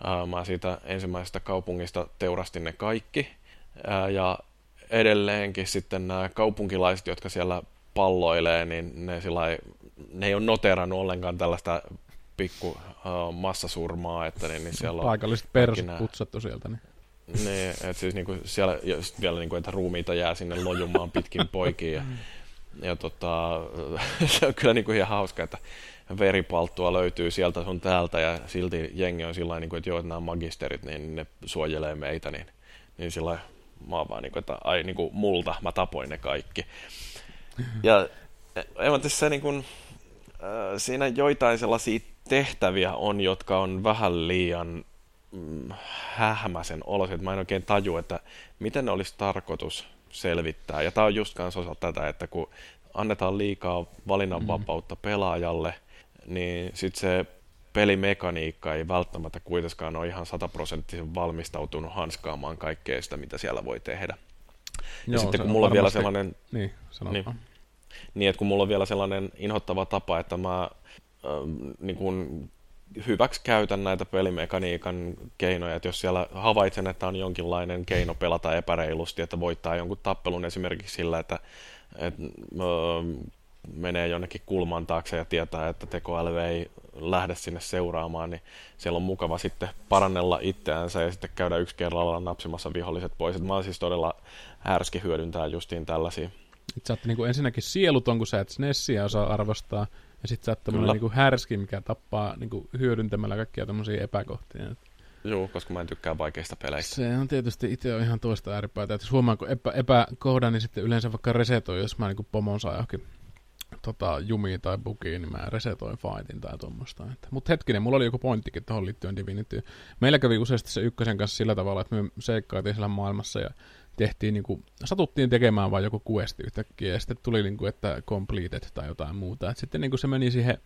ää, mä siitä ensimmäisestä kaupungista teurastin ne kaikki, ja edelleenkin sitten nämä kaupunkilaiset, jotka siellä palloilee, niin ne, sillai, ne ei ole noterannut ollenkaan tällaista pikku uh, massasurmaa, että niin, niin siellä on... Paikalliset persit putsattu sieltä. Niin. Niin, että siis niinku siellä vielä niinku, että ruumiita jää sinne lojumaan pitkin poikiin ja, ja tota, se on kyllä niinku ihan hauska, että veripalttua löytyy sieltä sun täältä ja silti jengi on sillä niinku, että joo, että nämä magisterit, niin ne suojelee meitä, niin, niin sillä mä oon vaan niinku, että ai niinku multa, mä tapoin ne kaikki. Ja aivan tässä niin kuin, äh, siinä joitain sellaisia tehtäviä on, jotka on vähän liian mm, hähmäisen oloiset. Mä en oikein taju, että miten ne olisi tarkoitus selvittää. Ja tämä on just kanssa osa tätä, että kun annetaan liikaa valinnanvapautta mm. pelaajalle, niin sitten se pelimekaniikka ei välttämättä kuitenkaan ole ihan sataprosenttisen valmistautunut hanskaamaan kaikkea sitä, mitä siellä voi tehdä. Joo, ja sitten kun mulla on vielä sellainen... Niin, niin, niin, että kun mulla on vielä sellainen inhottava tapa, että mä niin kuin hyväksi käytän näitä pelimekaniikan keinoja, että jos siellä havaitsen, että on jonkinlainen keino pelata epäreilusti, että voittaa jonkun tappelun esimerkiksi sillä, että, että menee jonnekin kulman taakse ja tietää, että tekoäly ei lähde sinne seuraamaan, niin siellä on mukava sitten parannella itseänsä ja sitten käydä yksi kerralla napsimassa viholliset pois. Et mä oon siis todella härski hyödyntää justiin tällaisia. Sä oot niin kuin ensinnäkin sieluton, kun sä et Snessiä osaa arvostaa, ja sitten sä oot tämmöinen niinku härski, mikä tappaa niinku hyödyntämällä kaikkia tämmöisiä epäkohtia. Joo, koska mä en tykkää vaikeista peleistä. Se on tietysti itse on ihan toista ääripäätä. Että jos huomaan, kun epä, epäkohdan, niin sitten yleensä vaikka resetoin, jos mä niinku pomon saa johonkin tota, jumiin tai bukiin, niin mä resetoin fightin tai tuommoista. Mutta hetkinen, mulla oli joku pointtikin tuohon liittyen Divinity. Meillä kävi useasti se ykkösen kanssa sillä tavalla, että me seikkailtiin siellä maailmassa ja tehtiin, niin kuin, satuttiin tekemään vain joku questi yhtäkkiä, ja sitten tuli, niin kuin, että completed tai jotain muuta. Et sitten niin kuin se meni siihen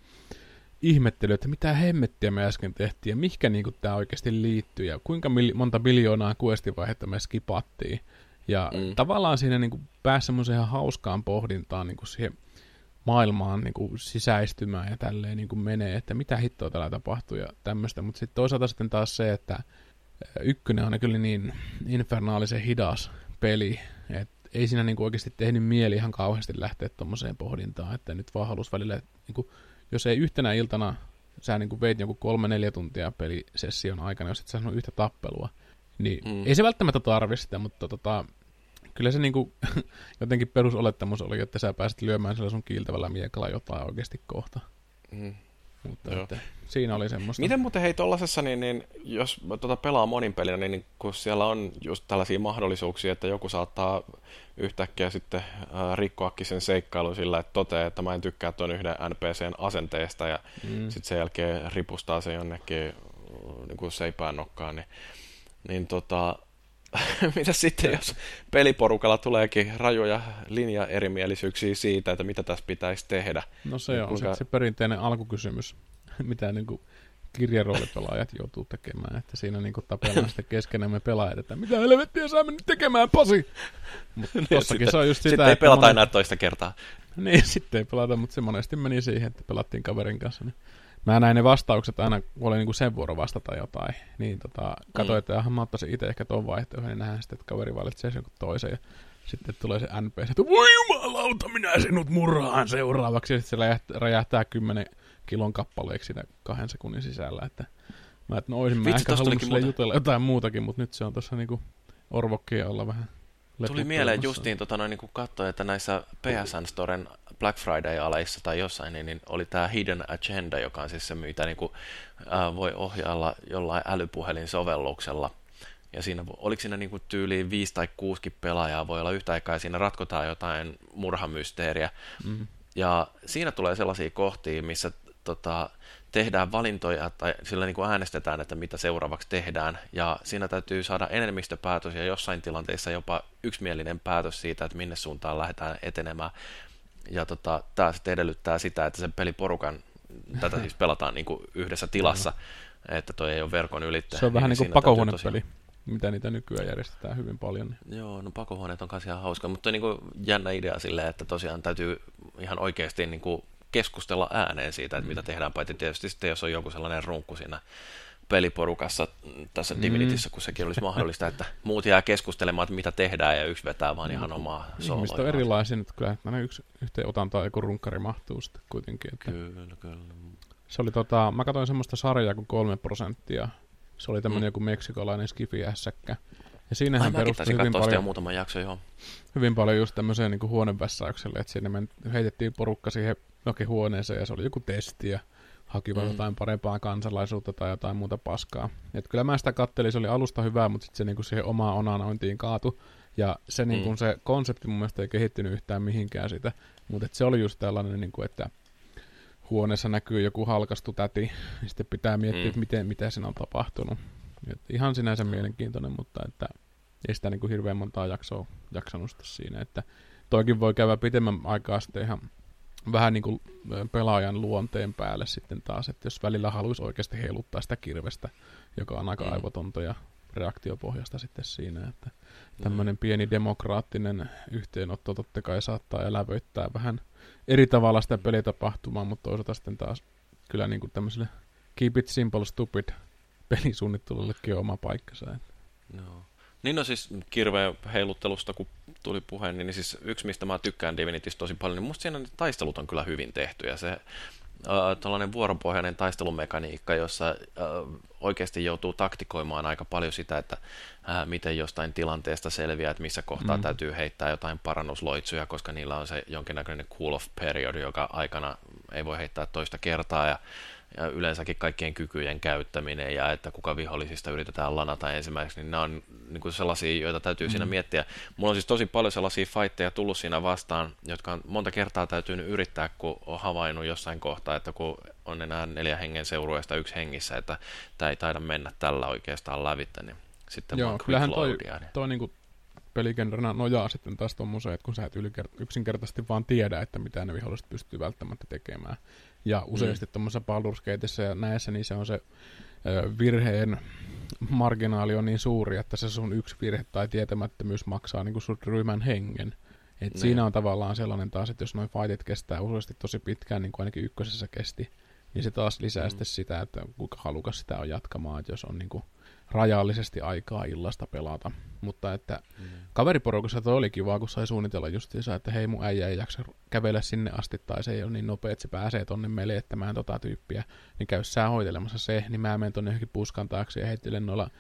ihmettelyyn, että mitä hemmettiä me äsken tehtiin, ja mihinkä niin kuin, tämä oikeasti liittyy, ja kuinka mil- monta miljoonaa questivaihetta me skipattiin. Ja mm. tavallaan siinä niin kuin, pääsi semmoiseen ihan hauskaan pohdintaan niin kuin siihen maailmaan niin kuin, sisäistymään ja tälleen niin kuin menee, että mitä hittoa täällä tapahtuu ja tämmöistä. Mutta sitten toisaalta sitten taas se, että ykkönen on kyllä niin infernaalisen hidas peli, että ei siinä niinku oikeasti tehnyt mieli ihan kauheasti lähteä tuommoiseen pohdintaan, että nyt vaan halus välillä, niinku, jos ei yhtenä iltana sä niinku veit joku kolme-neljä tuntia pelisession aikana, jos et sä yhtä tappelua, niin mm. ei se välttämättä tarvi sitä, mutta tota, kyllä se niinku, jotenkin perusolettamus oli, että sä pääsit lyömään sillä sun kiiltävällä miekalla jotain oikeasti kohta. Mm. Mutta että, siinä oli semmoista. Miten muuten hei tollasessa, niin, niin jos tuota pelaa monin pelinä, niin, niin kun siellä on just tällaisia mahdollisuuksia, että joku saattaa yhtäkkiä sitten äh, rikkoakin sen seikkailun sillä, että toteaa, että mä en tykkää tuon yhden NPCn asenteesta ja mm. sitten sen jälkeen ripustaa se jonnekin äh, niin kuin seipään nokkaan, niin, niin tota, mitä sitten, jos peliporukalla tuleekin rajoja linjaerimielisyyksiä siitä, että mitä tässä pitäisi tehdä? No se on kuinka... se, perinteinen alkukysymys, mitä niin kuin kirjaroolipelaajat joutuu tekemään, että siinä niin kuin tapellaan sitten keskenämme pelaajat, että mitä helvettiä sä nyt tekemään, Pasi? Mutta niin, tossakin se on just sitä, Sitten ei pelata monet... enää toista kertaa. Niin, sitten ei pelata, mutta se monesti meni siihen, että pelattiin kaverin kanssa. Niin mä näin ne vastaukset aina, kun oli niinku sen vuoro vastata jotain, niin tota, katsoin, mm. että ihan mä ottaisin itse ehkä tuon vaihtoehdon, niin nähdään sitten, että kaveri valitsee sen jonkun toisen, ja sitten tulee se NPC, että voi jumalauta, minä sinut murhaan seuraavaksi, ja sitten se räjähtää kymmenen kilon kappaleeksi siinä kahden sekunnin sisällä, että mä, että no olisin mä ehkä halunnut sille muuta. jutella jotain muutakin, mutta nyt se on tuossa niinku orvokkia olla vähän Tuli mieleen justiin tota, noin, niin katsoa, että näissä PSN Storen Black Friday-aleissa tai jossain, niin, niin oli tämä Hidden Agenda, joka on siis se, mitä niin kuin, ää, voi ohjailla jollain älypuhelin-sovelluksella. Ja siinä, oliko siinä niin kuin tyyliin viisi tai kuusi pelaajaa voi olla yhtä aikaa, ja siinä ratkotaan jotain murhamysteeriä. Mm-hmm. Ja siinä tulee sellaisia kohtia, missä tota, tehdään valintoja tai sillä niin kuin äänestetään, että mitä seuraavaksi tehdään. Ja siinä täytyy saada enemmistöpäätös ja jossain tilanteissa jopa yksimielinen päätös siitä, että minne suuntaan lähdetään etenemään. Ja tota, tämä sitten edellyttää sitä, että sen peliporukan, tätä siis pelataan niin kuin yhdessä tilassa, että toi ei ole verkon ylittä. Se on vähän niin kuin siinä pakohuonepeli, täytyy mitä niitä nykyään järjestetään hyvin paljon. Niin. Joo, no pakohuoneet on kanssa ihan hauska, mutta niin kuin jännä idea silleen, että tosiaan täytyy ihan oikeasti niin kuin keskustella ääneen siitä, että mitä tehdään, paitsi tietysti sitten, jos on joku sellainen runkku siinä peliporukassa tässä Mm. Divinityssä, kun sekin olisi mahdollista, että muut jää keskustelemaan, että mitä tehdään, ja yksi vetää vaan ihan omaa Ihmiset on sooloa. erilaisia, että kyllä aina yksi yhteen otantaan joku runkkari mahtuu sitten kuitenkin. Että Kyllä, kyllä. se oli tota, mä katsoin semmoista sarjaa kuin kolme prosenttia. Se oli tämmöinen Mm. joku meksikolainen skifi-ässäkkä. Ja Ai, siinähän mäkin perustui hyvin paljon, muutaman jakso, joo. hyvin paljon just tämmöiseen niin huonevässäykselle, että sinne men, heitettiin porukka siihen jokin huoneeseen ja se oli joku testi ja hakivat Mm. jotain parempaa kansalaisuutta tai jotain muuta paskaa. Et kyllä mä sitä kattelin, se oli alusta hyvää, mutta sitten se niinku siihen omaan onanointiin kaatu. Ja se, niinku, Mm. se konsepti mun mielestä ei kehittynyt yhtään mihinkään sitä. Mutta se oli just tällainen, niinku, että huoneessa näkyy joku halkastu täti, ja sitten pitää miettiä, Mm. miten, mitä siinä on tapahtunut. Et ihan sinänsä mielenkiintoinen, mutta että ei sitä niinku hirveän montaa jaksoa jaksanut siinä. Että toikin voi käydä pitemmän aikaa sitten ihan vähän niin kuin pelaajan luonteen päälle sitten taas, että jos välillä haluaisi oikeasti heiluttaa sitä kirvestä, joka on aika Mm. aivotonta ja reaktiopohjasta sitten siinä, että tämmöinen pieni demokraattinen yhteenotto totta kai saattaa elävöittää vähän eri tavalla sitä pelitapahtumaa, mutta toisaalta sitten taas kyllä niin kuin tämmöiselle keep it simple stupid pelisuunnittelullekin on oma paikkansa. että Joo. Niin no siis kirveen heiluttelusta, kun tuli puhe, niin siis yksi, mistä mä tykkään Divinitystä tosi paljon, niin musta siinä ne taistelut on kyllä hyvin tehty, ja se äh, tällainen vuoropohjainen taistelumekaniikka, jossa äh, oikeasti joutuu taktikoimaan aika paljon sitä, että äh, miten jostain tilanteesta selviää, että missä kohtaa mm. Täytyy heittää jotain parannusloitsuja, koska niillä on se jonkinnäköinen cool off period, joka aikana ei voi heittää toista kertaa, ja ja yleensäkin kaikkien kykyjen käyttäminen ja että kuka vihollisista yritetään lanata ensimmäiseksi, niin nämä on niin kuin sellaisia, joita täytyy mm. siinä miettiä. Mulla on siis tosi paljon sellaisia fightteja tullut siinä vastaan, jotka on monta kertaa täytynyt yrittää, kun on havainnut jossain kohtaa, että kun on enää neljä hengen seurueesta yksi hengissä, että tämä ei taida mennä tällä oikeastaan lävittä, niin sitten Joo, kyllähän toi, loadia. Niin. toi niinku peligenrenä nojaa sitten taas tommoseen, että kun sä et ylikert- yksinkertaisesti vaan tiedä, että mitä ne viholliset pystyy välttämättä tekemään. Ja useasti mm. tuommoisessa Baldur's Gateissa ja näissä, niin se on se ö, virheen marginaali on niin suuri, että se sun yksi virhe tai tietämättömyys maksaa niin kuin sun ryhmän hengen. Et Niin. siinä on tavallaan sellainen taas, että jos noin fightit kestää useasti tosi pitkään, niin kuin ainakin ykkösessä kesti, niin se taas lisää Mm. mm. sitten sitä, että kuinka halukas sitä on jatkamaan, että jos on niin kuin rajallisesti aikaa illasta pelata. Mutta että Mm. kaveriporukassa toi oli kiva, kun sai suunnitella justiinsa, että hei mun äijä ei jaksa kävellä sinne asti, tai se ei ole niin nopea, että se pääsee tonne meleettämään tota tyyppiä, niin käy sä hoitelemassa se, niin mä menen tonne johonkin puskan taakse ja heittelen noilla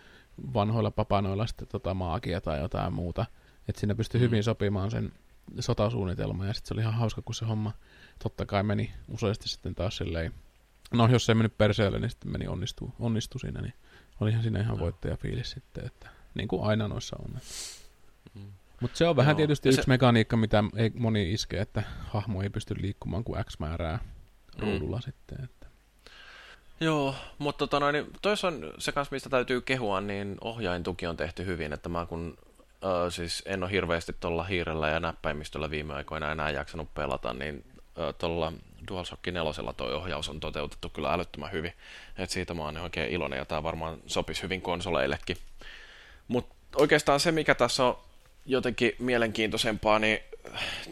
vanhoilla papanoilla sitten tota maagia tai jotain muuta. Että siinä pystyi Mm. hyvin sopimaan sen sotasuunnitelman, ja sitten se oli ihan hauska, kun se homma totta kai meni useasti sitten taas silleen, no jos se ei mennyt perseelle, niin sitten meni onnistu, onnistu siinä, niin olihan siinä ihan voittajafiilis sitten, että niin kuin aina noissa on. Mm. Mutta se on vähän Joo. tietysti yksi se- mekaniikka, mitä ei moni iske, että hahmo ei pysty liikkumaan kuin X määrää Mm. ruudulla sitten. Että. Joo, mutta tota noin, niin tois on se kanssa, mistä täytyy kehua, niin ohjaintuki on tehty hyvin, että mä kun äh, siis en ole hirveästi tuolla hiirellä ja näppäimistöllä viime aikoina enää jaksanut pelata, niin tuolla DualShock 4 toi ohjaus on toteutettu kyllä älyttömän hyvin, et siitä mä oon oikein iloinen ja tää varmaan sopisi hyvin konsoleillekin. Mutta oikeastaan se, mikä tässä on jotenkin mielenkiintoisempaa, niin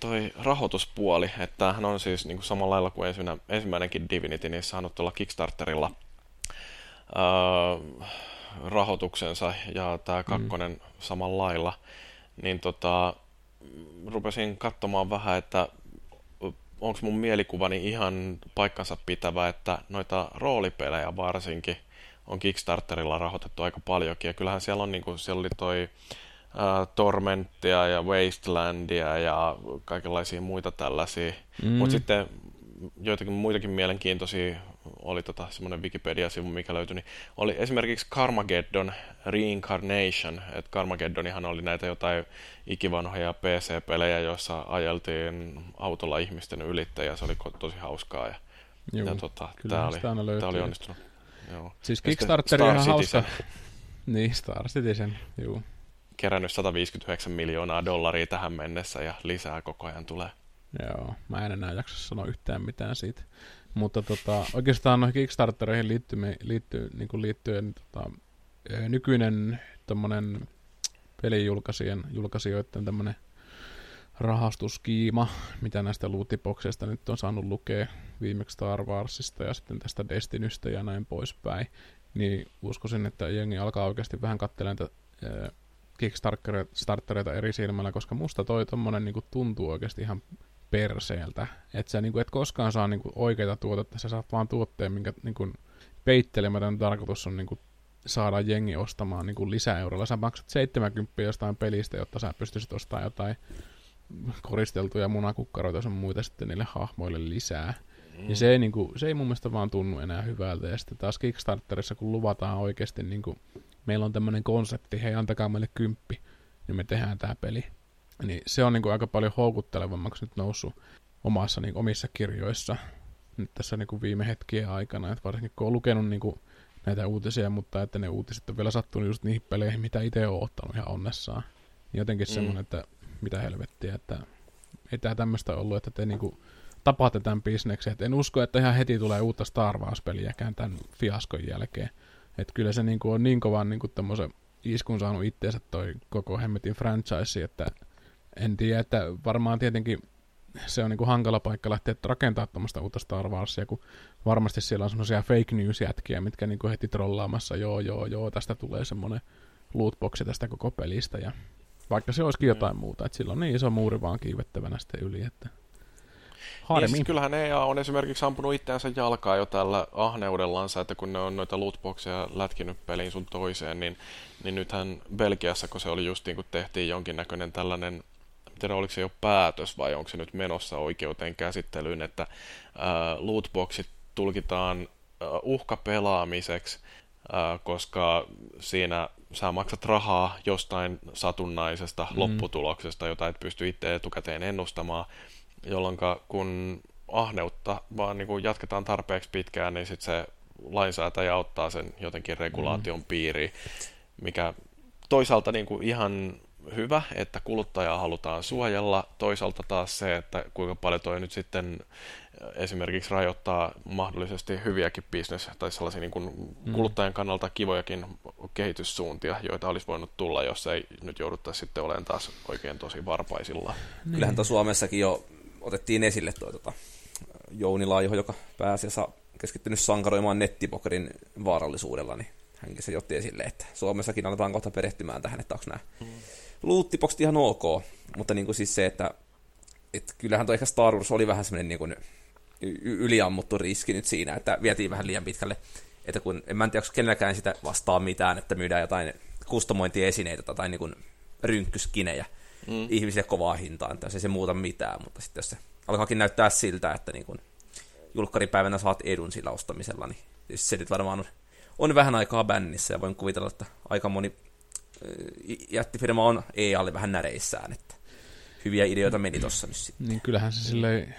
toi rahoituspuoli, että tämähän on siis niin kuin samalla lailla kuin ensimmäinen, ensimmäinenkin Divinity, niin saanut tuolla Kickstarterilla ää, rahoituksensa ja tämä kakkonen mm. samalla lailla, niin tota, rupesin katsomaan vähän, että onko mun mielikuvani ihan paikkansa pitävä, että noita roolipelejä varsinkin on Kickstarterilla rahoitettu aika paljonkin, ja kyllähän siellä on, niin kuin, siellä oli toi ää, Tormenttia ja Wastelandia ja kaikenlaisia muita tällaisia, mm. mutta sitten joitakin muitakin mielenkiintoisia oli tota, semmoinen Wikipedia-sivu, mikä löytyi, niin oli esimerkiksi Carmageddon Reincarnation, että Carmageddonihan oli näitä jotain ikivanhoja PC-pelejä, joissa ajeltiin autolla ihmisten ylitse ja se oli tosi hauskaa ja Juu, ja tota, tämä oli, tää oli onnistunut. Joo. Siis Kickstarter on hauska. Niin, Star Citizen, juu. Kerännyt 159 miljoonaa dollaria tähän mennessä ja lisää koko ajan tulee. Joo, mä en enää jaksa sanoa yhtään mitään siitä. Mutta tota, oikeastaan noihin Kickstartereihin liittyy, liittyy, niin kuin liittyen tota, nykyinen tommonen pelijulkaisijoiden julkaisijoiden tämmönen rahastuskiima, mitä näistä lootipokseista nyt on saanut lukea viimeksi Star Warsista ja sitten tästä Destinystä ja näin poispäin, niin uskoisin, että jengi alkaa oikeasti vähän katselemaan tätä Kickstartereita eri silmällä, koska musta toi tommonen niinku tuntuu oikeasti ihan perseeltä. Että sä niinku et koskaan saa niinku oikeita tuotetta, sä saat vaan tuotteen, minkä niinku peittelemätön tarkoitus on niinku saada jengi ostamaan niinku lisäeurolla. Sä maksat 70 jostain pelistä, jotta sä pystyisit ostamaan jotain koristeltuja munakukkaroita ja muita sitten niille hahmoille lisää. Mm. Ja se ei, niin kuin, se ei mun mielestä vaan tunnu enää hyvältä. Ja sitten taas Kickstarterissa, kun luvataan oikeasti, niin kuin, meillä on tämmöinen konsepti, hei antakaa meille kymppi, niin me tehdään tämä peli. Niin se on niin kuin, aika paljon houkuttelevammaksi nyt noussut omassa, niin, omissa kirjoissa nyt tässä niin kuin viime hetkien aikana. Että varsinkin kun on lukenut niin kuin, näitä uutisia, mutta että ne uutiset on vielä sattunut just niihin peleihin, mitä itse on ottanut ihan onnessaan. Jotenkin mm. semmoinen, että mitä helvettiä, että ei tämä tämmöistä ollut, että te niinku tapaatte tämän bisneksen. Et en usko, että ihan heti tulee uutta Star Wars-peliäkään tämän fiaskon jälkeen. Että kyllä se niinku on niin kovan niinku tämmöisen iskun saanut itteensä toi koko hemmetin franchise, että en tiedä, että varmaan tietenkin se on niinku hankala paikka lähteä rakentaa tuommoista uutta Star Warsia, kun varmasti siellä on semmoisia fake news-jätkiä, mitkä niinku heti trollaamassa, joo, joo, joo, tästä tulee semmoinen lootboxi tästä koko pelistä, ja vaikka se olisikin jotain mm. muuta, että sillä on niin iso muuri vaan kiivettävänä sitten yli, että harmi. Niin, siis kyllähän EA on esimerkiksi ampunut itseänsä jalkaa jo tällä ahneudellansa, että kun ne on noita lootboxeja lätkinyt peliin sun toiseen, niin, niin nythän Belgiassa, kun se oli justiin kun tehtiin jonkinnäköinen tällainen en tiedä oliko se jo päätös vai onko se nyt menossa oikeuteen käsittelyyn, että äh, lootboxit tulkitaan äh, uhkapelaamiseksi, äh, koska siinä sä maksat rahaa jostain satunnaisesta mm. lopputuloksesta, jota et pysty itse etukäteen ennustamaan, jolloin kun ahneutta vaan niin kuin jatketaan tarpeeksi pitkään, niin sitten se lainsäätäjä ottaa sen jotenkin regulaation mm. piiriin, mikä toisaalta niin kuin ihan hyvä, että kuluttajaa halutaan suojella, toisaalta taas se, että kuinka paljon toi nyt sitten esimerkiksi rajoittaa mahdollisesti hyviäkin business- tai sellaisia niin kuin mm. kuluttajan kannalta kivojakin kehityssuuntia, joita olisi voinut tulla, jos ei nyt jouduttaisi sitten olemaan taas oikein tosi varpaisilla. Niin. Kyllähän tuo Suomessakin jo otettiin esille tuo tota, Jouni Laiho, joka pääasiassa keskittynyt sankaroimaan nettipokerin vaarallisuudella, niin hänkin se jotti esille, että Suomessakin aletaan kohta perehtymään tähän, että onko nämä mm. Lootipoksit ihan ok, mutta niin kuin siis se, että et kyllähän tuo ehkä Star Wars oli vähän semmoinen niin kuin yliammuttu riski nyt siinä, että vietiin vähän liian pitkälle. Että kun, en mä tiedä, onko kenelläkään sitä vastaa mitään, että myydään jotain kustomointiesineitä tai niin kuin rynkkyskinejä mm. ihmisille kovaa hintaan, että se ei se muuta mitään, mutta sitten jos se alkaakin näyttää siltä, että niin kuin julkkaripäivänä saat edun sillä ostamisella, niin se nyt varmaan on, on vähän aikaa bännissä, ja voin kuvitella, että aika moni jättifirma on EAlle vähän näreissään, että hyviä ideoita meni tossa nyt sitten. Niin kyllähän se silleen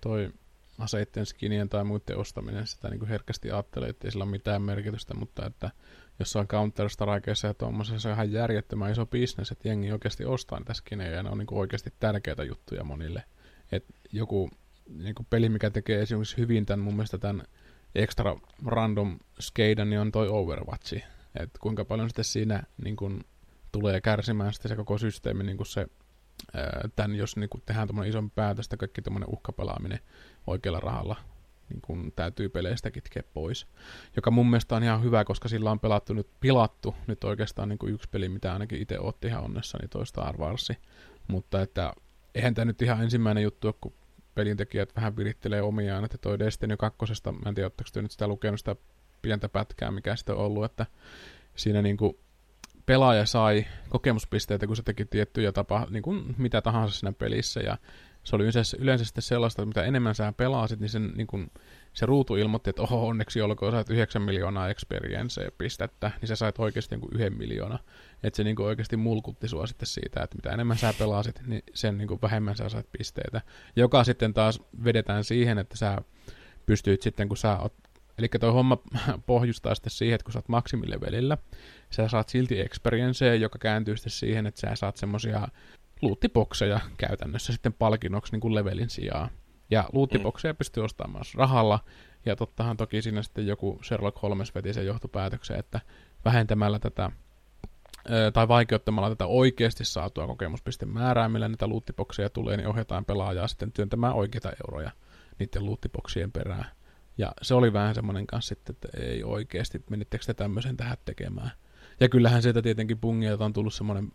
toi aseitten skinien tai muiden ostaminen sitä niin kuin herkästi ajattelee, että ei sillä ole mitään merkitystä, mutta että jossain counter strikeissa ja tuommoisessa se on ihan järjettömän iso bisnes, että jengi oikeasti ostaa niitä skinejä ja ne on niin kuin oikeasti tärkeitä juttuja monille. Et joku niin kuin peli, mikä tekee esimerkiksi hyvin tämän mun mielestä tämän extra random skeidan, niin on toi Overwatch. Et kuinka paljon sitten siinä niin kuin, tulee kärsimään sitten se koko systeemi, niin kuin se tämän, jos niin kuin tehdään tämmöinen isompi päätös, että kaikki tämmöinen uhkapelaaminen oikealla rahalla niin kun täytyy peleistä kitkeä pois. Joka mun mielestä on ihan hyvä, koska sillä on pelattu nyt, pilattu nyt oikeastaan niin yksi peli, mitä ainakin itse otti ihan onnessa, niin toi Star Wars. Mutta että eihän tämä nyt ihan ensimmäinen juttu kun pelintekijät vähän virittelee omiaan, että toi Destiny 2, mä en tiedä, oletteko nyt sitä lukenut sitä pientä pätkää, mikä sitten on ollut, että siinä niin kuin pelaaja sai kokemuspisteitä, kun se teki tiettyjä tapa, niin kuin mitä tahansa siinä pelissä, ja se oli yleensä, yleensä sitten sellaista, että mitä enemmän sä pelaasit, niin, sen, niin kun, se ruutu ilmoitti, että oho, onneksi olkoon sait 9 miljoonaa experience pistettä, niin sä sait oikeasti niin yhden miljoona. Että se niin kuin oikeasti mulkutti sua sitten siitä, että mitä enemmän sä pelaasit, niin sen niin kuin vähemmän sä sait pisteitä. Joka sitten taas vedetään siihen, että sä pystyt sitten, kun sä oot Eli toi homma pohjustaa sitten siihen, että kun sä oot maksimilevelillä, sä saat silti experiencea, joka kääntyy sitten siihen, että sä saat semmosia luuttibokseja käytännössä sitten palkinnoksi niin kuin levelin sijaan. Ja luuttibokseja mm. pystyy ostamaan rahalla, ja tottahan toki siinä sitten joku Sherlock Holmes veti sen johtopäätöksen, että vähentämällä tätä tai vaikeuttamalla tätä oikeasti saatua kokemuspistemäärää, millä näitä luuttibokseja tulee, niin ohjataan pelaajaa sitten työntämään oikeita euroja niiden luuttiboksien perään. Ja se oli vähän semmoinen kanssa sitten, että ei oikeasti, menittekö te tämmöisen tähän tekemään. Ja kyllähän sieltä tietenkin pungilta on tullut semmoinen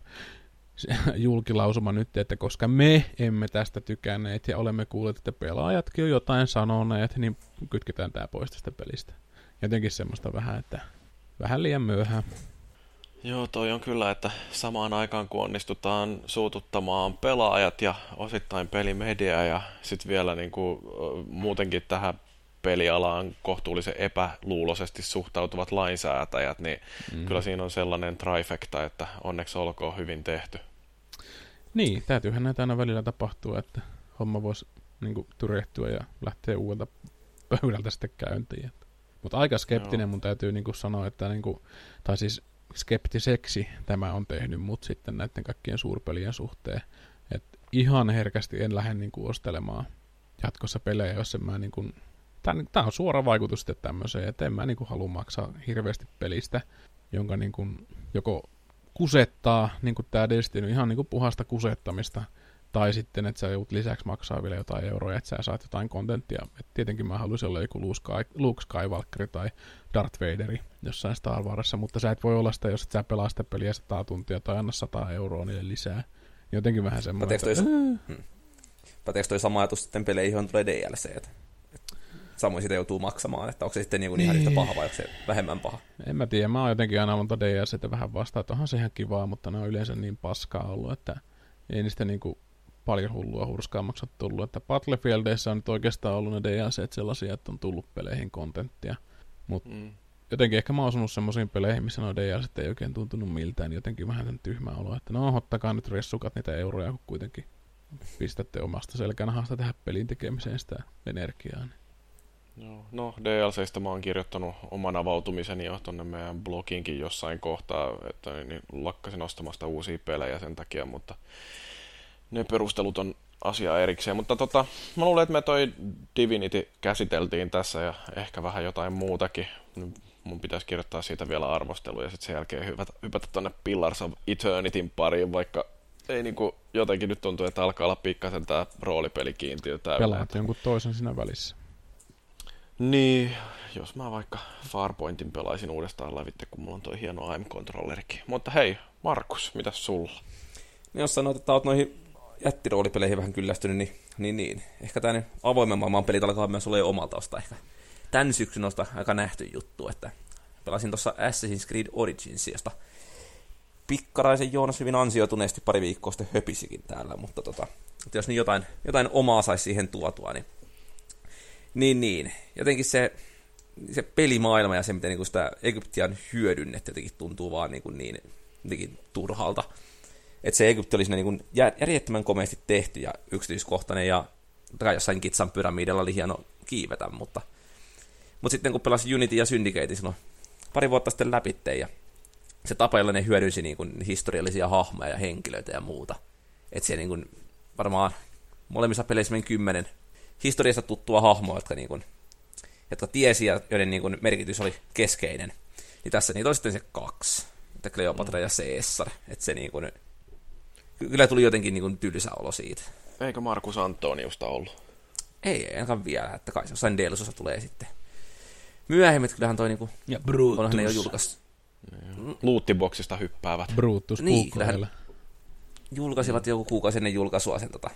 julkilausuma nyt, että koska me emme tästä tykänneet ja olemme kuulleet, että pelaajatkin on jotain sanoneet, niin kytketään tämä pois tästä pelistä. Jotenkin semmoista vähän, että vähän liian myöhään. Joo, toi on kyllä, että samaan aikaan kun onnistutaan suututtamaan pelaajat ja osittain pelimedia ja sitten vielä niin kuin, muutenkin tähän pelialaan kohtuullisen epäluuloisesti suhtautuvat lainsäätäjät, niin mm. kyllä siinä on sellainen trifecta, että onneksi olkoon hyvin tehty. Niin, täytyyhän näitä aina välillä tapahtua, että homma voisi niin tyrehtyä ja lähteä uudelta pöydältä sitten käyntiin. Mutta aika skeptinen Joo. mun täytyy niin kuin sanoa, että niin kuin, tai siis skeptiseksi tämä on tehnyt mut sitten näiden kaikkien suurpelien suhteen. Et ihan herkästi en lähde niin kuin ostelemaan jatkossa pelejä, jos en mä niin kuin tämä on suora vaikutus sitten tämmöiseen, että en mä niin kuin halua maksaa hirveästi pelistä, jonka niin kuin joko kusettaa, niin kuin tämä Destiny, ihan niin kuin puhasta kusettamista, tai sitten, että sä joudut lisäksi maksaa vielä jotain euroja, että sä saat jotain kontenttia. Et tietenkin mä haluaisin olla joku Luke Skywalker tai Darth Vaderi jossain Star Warsissa, mutta sä et voi olla sitä, jos et sä pelaa sitä peliä 100 tuntia tai anna 100 euroa niille lisää. Jotenkin vähän semmoinen. Päteekö toi, että... hmm. toi sama ajatus sitten peleihin, johon tulee DLC? Että samoin sitä joutuu maksamaan, että onko se sitten niinku niin. ihan yhtä paha vai onko se vähemmän paha? En mä tiedä, mä oon jotenkin aina monta DLCtä vähän vastaan, että onhan se ihan kivaa, mutta ne on yleensä niin paskaa ollut, että ei niistä niinku paljon hullua hurskaammaksi ole tullut, että Battlefieldeissa on nyt oikeastaan ollut ne DLCt sellaisia, että on tullut peleihin kontenttia, mutta mm. jotenkin ehkä mä oon osunut semmoisiin peleihin, missä nuo DLCt ei oikein tuntunut miltään, niin jotenkin vähän sen tyhmä olo, että no ottakaa nyt ressukat niitä euroja, kun kuitenkin pistätte omasta selkänahasta tähän pelin tekemiseen sitä energiaa. Niin. Joo. No DLCistä mä oon kirjoittanut oman avautumiseni jo tonne meidän bloginkin jossain kohtaa, että niin lakkasin ostamasta uusia pelejä sen takia, mutta ne perustelut on asia erikseen. Mutta tota, mä luulen, että me toi Divinity käsiteltiin tässä ja ehkä vähän jotain muutakin. Mun pitäisi kirjoittaa siitä vielä arvostelu ja sitten sen jälkeen hypätä, hypätä tonne Pillars of Eternityn pariin, vaikka ei niinku, jotenkin nyt tuntuu, että alkaa olla pikkasen tää roolipelikiintiö täynnä. Pelaat jonkun toisen siinä välissä. Niin, jos mä vaikka Farpointin pelaisin uudestaan lävitte, kun mulla on toi hieno AIM-kontrollerikin. Mutta hei, Markus, mitä sulla? Niin jos sanoit, että oot noihin jättiroolipeleihin vähän kyllästynyt, niin, niin, niin. ehkä tämä avoimen maailman pelit alkaa myös olla jo omalta osta ehkä. Tän syksyn osta aika nähty juttu, että pelasin tuossa Assassin's Creed Origins, josta pikkaraisen Joonas hyvin ansioituneesti pari viikkoa sitten höpisikin täällä, mutta tota, että jos niin jotain, jotain omaa saisi siihen tuotua, niin niin, niin. Jotenkin se, se pelimaailma ja se, miten niin sitä Egyptiä on hyödynnetty, jotenkin tuntuu vaan niin, niin jotenkin turhalta. Että se Egypti oli siinä niin järjettömän komeasti tehty ja yksityiskohtainen ja kai jossain Kitsan pyramidella oli hieno kiivetä, mutta, mutta sitten kun pelasi Unity ja Syndicate silloin pari vuotta sitten läpitte ja se tapa, jolla ne hyödynsi niin kuin historiallisia hahmoja ja henkilöitä ja muuta. Että siellä niin kuin varmaan molemmissa peleissä meni kymmenen historiasta tuttua hahmoa, jotka, niin kuin, jotka tiesi ja joiden niin kuin, merkitys oli keskeinen. Niin tässä niitä on sitten se kaksi. Että Cleopatra mm. ja Caesar. Että se niin kuin, kyllä tuli jotenkin niin kuin, tylsä olo siitä. Eikö Markus Antoniusta ollut? Ei, ei ainakaan vielä, että kai jossain DLC-osa tulee sitten. Myöhemmin kyllähän toi niinku... Ja Brutus. Onhan ne jo julkaistu. Luuttiboksista hyppäävät. Brutus niin, kyllähän julkaisivat joku kuukausi ennen julkaisua sen tota,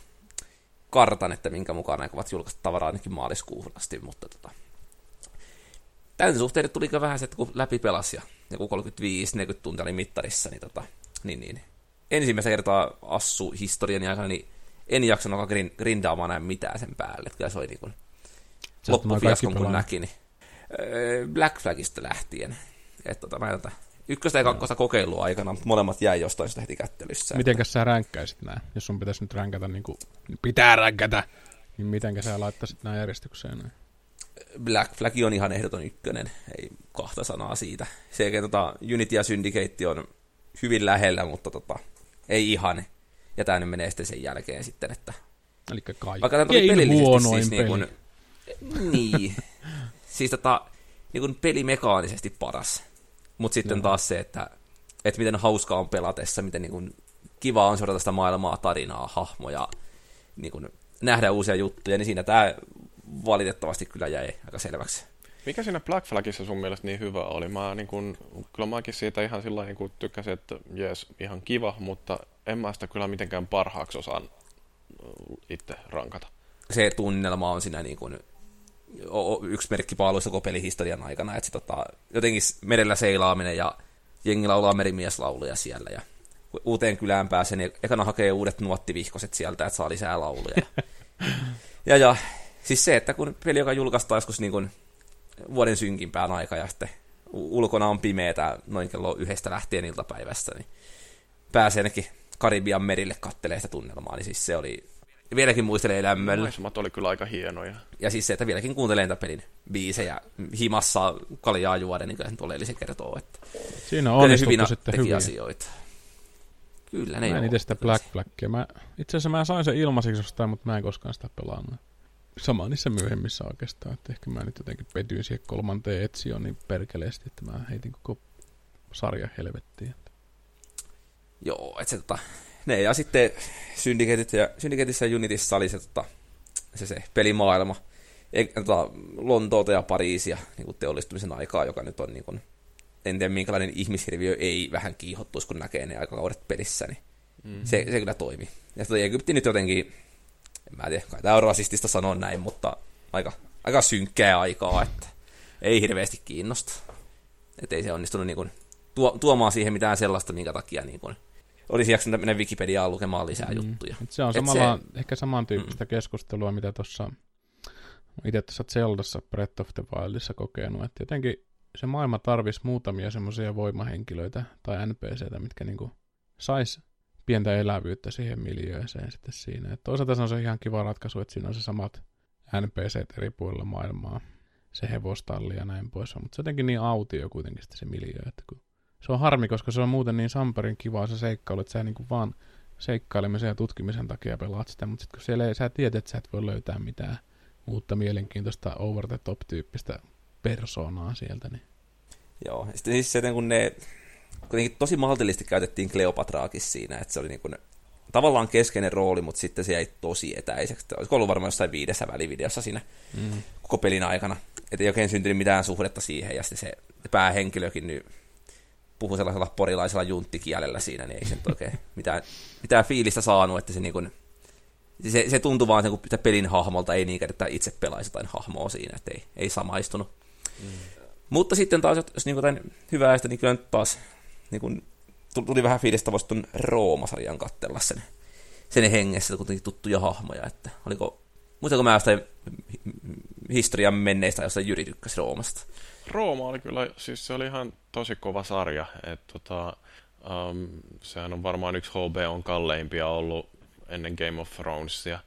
kartan, että minkä mukaan aikovat julkaista tavaraa ainakin maaliskuuhun asti, mutta tota, tämän suhteen tuli vähän se, että kun läpi pelasi ja joku 35-40 tuntia oli mittarissa, niin, tota, niin, niin ensimmäistä kertaa assu historian aikana, niin en jaksanut alkaa grindaamaan näin mitään sen päälle. Että kyllä se oli niin kuin loppufiaskon kun näki, niin öö, Black Flagista lähtien. Että tota, mä tota, ykköstä ja kakkosta kokeilua aikana, mutta molemmat jäi jostain sitä heti kättelyssä. Mitenkäs sä ränkkäisit nää, jos sun pitäisi nyt ränkätä niin kuin, pitää ränkätä, niin mitenkä sä laittaisit nää järjestykseen? Näin? Black Flag on ihan ehdoton ykkönen, ei kahta sanaa siitä. Se, tota, Unity ja Syndicate on hyvin lähellä, mutta tota, ei ihan. Ja tämä nyt menee sitten sen jälkeen sitten, että... Eli kaikkein Vaikka tämä pelillisesti siis peli. niin kuin, Niin. siis tota, niin kuin pelimekaanisesti paras. Mutta sitten Joo. taas se, että, että miten hauskaa on pelatessa, miten niin kuin kiva on seurata sitä maailmaa, tarinaa, hahmoja, niin kuin nähdä uusia juttuja, niin siinä tämä valitettavasti kyllä jäi aika selväksi. Mikä siinä Black Flagissa sun mielestä niin hyvä oli? Mä niin kun, kyllä mäkin siitä ihan sillä niin tykkäsin, että jees, ihan kiva, mutta en mä sitä kyllä mitenkään parhaaksi osaan itse rankata. Se tunnelma on siinä niin kuin, yksi merkkipaaluissa koko pelihistorian aikana, että se, tota, jotenkin merellä seilaaminen ja jengi laulaa merimieslauluja siellä ja uuteen kylään pääsee, niin ekana hakee uudet nuottivihkoset sieltä, että saa lisää lauluja. ja, ja siis se, että kun peli, joka julkaistaan joskus niin kuin vuoden synkimpään aika ja sitten ulkona on pimeätä noin kello yhdestä lähtien iltapäivästä, niin pääsee ainakin Karibian merille kattelee sitä tunnelmaa, niin siis se oli, vieläkin muistelee lämmöllä. Maisemat oli kyllä aika hienoja. Ja siis se, että vieläkin kuuntelee tätä pelin biisejä himassa kaljaa juoden, niin kyllä se oleellisen kertoo, että Siinä on hyvin sitten teki hyvin. asioita. Kyllä ne Mä en itse sitä Black Flagia. Mä, itse asiassa mä sain sen ilmaiseksi jostain, mutta mä en koskaan sitä pelannut. Sama niissä myöhemmissä oikeastaan, että ehkä mä nyt jotenkin petyin siihen kolmanteen etsioon niin perkeleesti, että mä heitin koko sarjan helvettiin. Joo, että se tota, ne ja sitten Syndicateissa ja, Syndicateissa ja Unitissa oli se, tota, se, se pelimaailma. E, tota, Lontoota ja Pariisia niin kuin teollistumisen aikaa, joka nyt on niin kuin, en tiedä minkälainen ihmishirviö ei vähän kiihottuisi, kun näkee ne aikakaudet pelissä, niin Mm. se, se kyllä toimi. Ja toi Egypti nyt jotenkin, en mä tiedä, kai tää on rasistista sanoa näin, mutta aika, aika synkkää aikaa, että ei hirveästi kiinnosta. Että ei se onnistunut niin kuin, tuo, tuomaan siihen mitään sellaista, minkä takia niin kuin, olisi jaksanut mennä Wikipediaan lukemaan lisää mm. juttuja. Et se on Et samalla, se... ehkä samantyyppistä mm. keskustelua, mitä tuossa itse tuossa Zeldassa Breath of the Wildissa kokenut, että jotenkin se maailma tarvisi muutamia semmoisia voimahenkilöitä tai NPCtä, mitkä niinku sais pientä elävyyttä siihen miljööseen sitten siinä. Et toisaalta se on se ihan kiva ratkaisu, että siinä on se samat NPCt eri puolilla maailmaa, se hevostalli ja näin pois, mutta se on jotenkin niin autio kuitenkin sitten se miljöö, että kun se on harmi, koska se on muuten niin samperin kivaa se seikkailu, että sä niinku vaan seikkailemisen ja tutkimisen takia pelaat sitä, mutta sitten kun siellä ei, sä tiedät, että sä et voi löytää mitään uutta mielenkiintoista over the top tyyppistä persoonaa sieltä, niin Joo, ja sitten siis se, kun ne kuitenkin tosi maltillisesti käytettiin Kleopatraakin siinä, että se oli niin kuin, tavallaan keskeinen rooli, mutta sitten se jäi tosi etäiseksi. Olisiko ollut varmaan jossain viidessä välivideossa siinä mm. koko pelin aikana. Että ei oikein syntynyt mitään suhdetta siihen, ja sitten se päähenkilökin nyt puhui sellaisella porilaisella junttikielellä siinä, niin ei se oikein mitään, mitään fiilistä saanut, että se niin kuin, se, se tuntui vaan sen, että pelin hahmolta ei niinkään, että itse pelaisi jotain hahmoa siinä, että ei, ei samaistunut. Mm. Mutta sitten taas, jos niin jotain hyvää, niin kyllä nyt taas niin kuin, tuli vähän fiilistä voisi tuon Rooma-sarjan katsella sen, sen hengessä, kuitenkin tuttuja hahmoja, että oliko, muistatko mä jostain historian menneistä jostain Jyri tykkäsi Roomasta? Rooma oli kyllä, siis se oli ihan tosi kova sarja. Et, tota, um, sehän on varmaan yksi HBOn kalleimpia ollut ennen Game of Thronesia.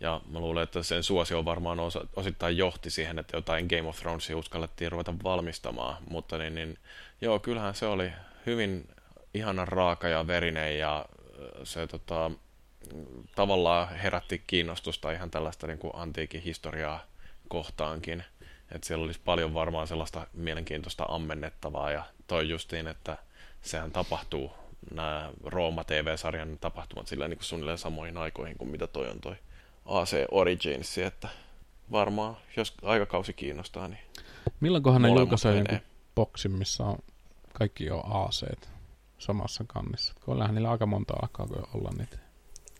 Ja mä luulen, että sen suosio varmaan osa, osittain johti siihen, että jotain Game of Thronesia uskallettiin ruveta valmistamaan. Mutta niin, niin, joo, kyllähän se oli hyvin ihana raaka ja verinen ja se tota, tavallaan herätti kiinnostusta ihan tällaista niin kuin antiikin historiaa kohtaankin. Että siellä olisi paljon varmaan sellaista mielenkiintoista ammennettavaa ja toi justiin, että sehän tapahtuu, nämä Rooma TV-sarjan tapahtumat sillä niin kuin suunnilleen samoihin aikoihin kuin mitä toi on toi AC Origins, että varmaan, jos aikakausi kiinnostaa, niin Milloinkohan ne julkaisee jonkun boksin, missä on kaikki jo AC samassa kannessa? Kyllähän niillä aika monta alkaa olla niitä.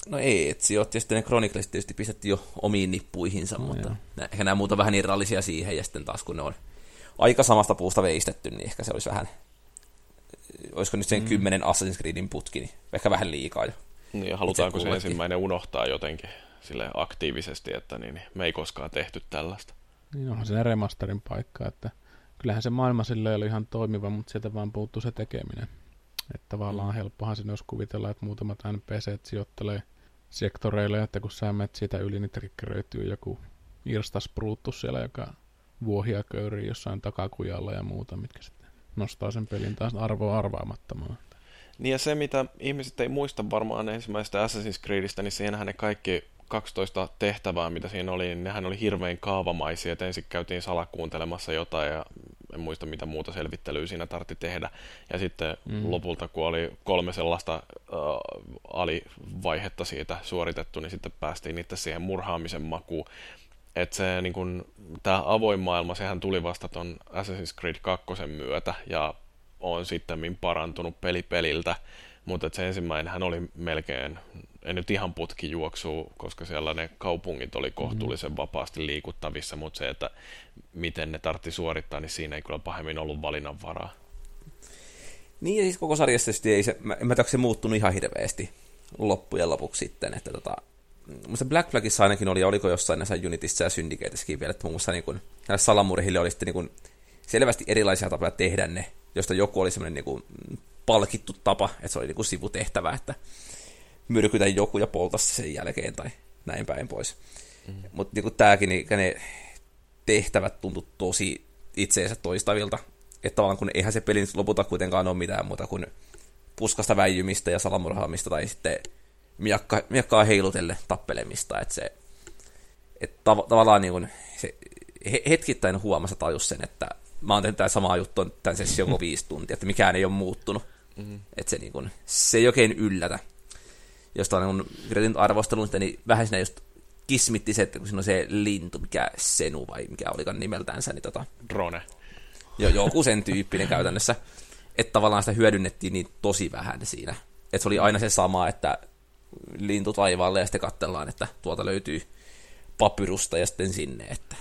No ei, et sijoitti ja sitten ne Chronicles tietysti pistettiin jo omiin nippuihinsa, No mutta joo. ehkä nämä muuta vähän irrallisia siihen, ja sitten taas kun ne on aika samasta puusta veistetty, niin ehkä se olisi vähän, olisiko nyt sen Mm. kymmenen Assassin's Creedin putki, niin ehkä vähän liikaa jo. Niin, ja halutaanko se ensimmäinen unohtaa jotenkin sille aktiivisesti, että niin, niin, me ei koskaan tehty tällaista. Niin onhan se remasterin paikka, että kyllähän se maailma sille oli ihan toimiva, mutta sieltä vaan puuttuu se tekeminen. Että tavallaan Mm. helppohan sinne olisi kuvitella, että muutamat NPC sijoittelee sektoreille, että kun sä menet siitä yli, niin triggeröityy joku Irstas siellä, joka vuohia köyriä jossain takakujalla ja muuta, mitkä sitten nostaa sen pelin taas arvoa arvaamattomaan. Niin ja se, mitä ihmiset ei muista varmaan ensimmäisestä Assassin's Creedistä, niin siinähän ne kaikki 12 tehtävää, mitä siinä oli, niin nehän oli hirveän kaavamaisia, että ensin käytiin salakuuntelemassa jotain ja en muista mitä muuta selvittelyä siinä tartti tehdä. Ja sitten mm. lopulta, kun oli kolme sellaista uh, alivaihetta siitä suoritettu, niin sitten päästiin itse siihen murhaamisen makuun. Että se niin kun, tämä avoin maailma, sehän tuli vasta ton Assassin's Creed 2 myötä ja on sitten parantunut peli peliltä, mutta se ensimmäinen hän oli melkein, ei nyt ihan putki juoksu, koska siellä ne kaupungit oli kohtuullisen mm-hmm. vapaasti liikuttavissa, mutta se, että miten ne tartti suorittaa, niin siinä ei kyllä pahemmin ollut valinnanvaraa. Niin, ja siis koko sarjassa ei se, mä, en mä tiedä, se muuttunut ihan hirveästi loppujen lopuksi sitten, että tota, musta Black Flagissa ainakin oli, oliko jossain näissä Unitissa ja Syndicateskin vielä, että muun muassa niin kuin, salamurhille oli sitten niin selvästi erilaisia tapoja tehdä ne, josta joku oli semmoinen niin palkittu tapa, että se oli niin sivutehtävä, että myrkytä joku ja polta sen jälkeen tai näin päin pois. Mm-hmm. Mutta niin tämäkin, niin ne tehtävät tuntuu tosi itseensä toistavilta, että tavallaan kun eihän se peli nyt lopulta kuitenkaan ole mitään muuta kuin puskasta väijymistä ja salamurhaamista tai sitten miakka, miakkaa heilutelle tappelemista, että se että tav- tavallaan niin kuin se hetkittäin huomassa tajus sen, että mä oon tehnyt tämä samaa juttua tämän session viisi tuntia, että mikään ei ole muuttunut. Mm-hmm. Että se, niin kuin, se ei oikein yllätä. Josta on niin kirjoitin arvostelun niin vähän siinä just kismitti se, että kun siinä on se lintu, mikä Senu vai mikä olikaan nimeltänsä, niin tota... Drone. Jo, joku sen tyyppinen käytännössä. Että tavallaan sitä hyödynnettiin niin tosi vähän siinä. Että se oli aina se sama, että lintu taivaalle ja sitten katsellaan, että tuolta löytyy papyrusta ja sitten sinne, että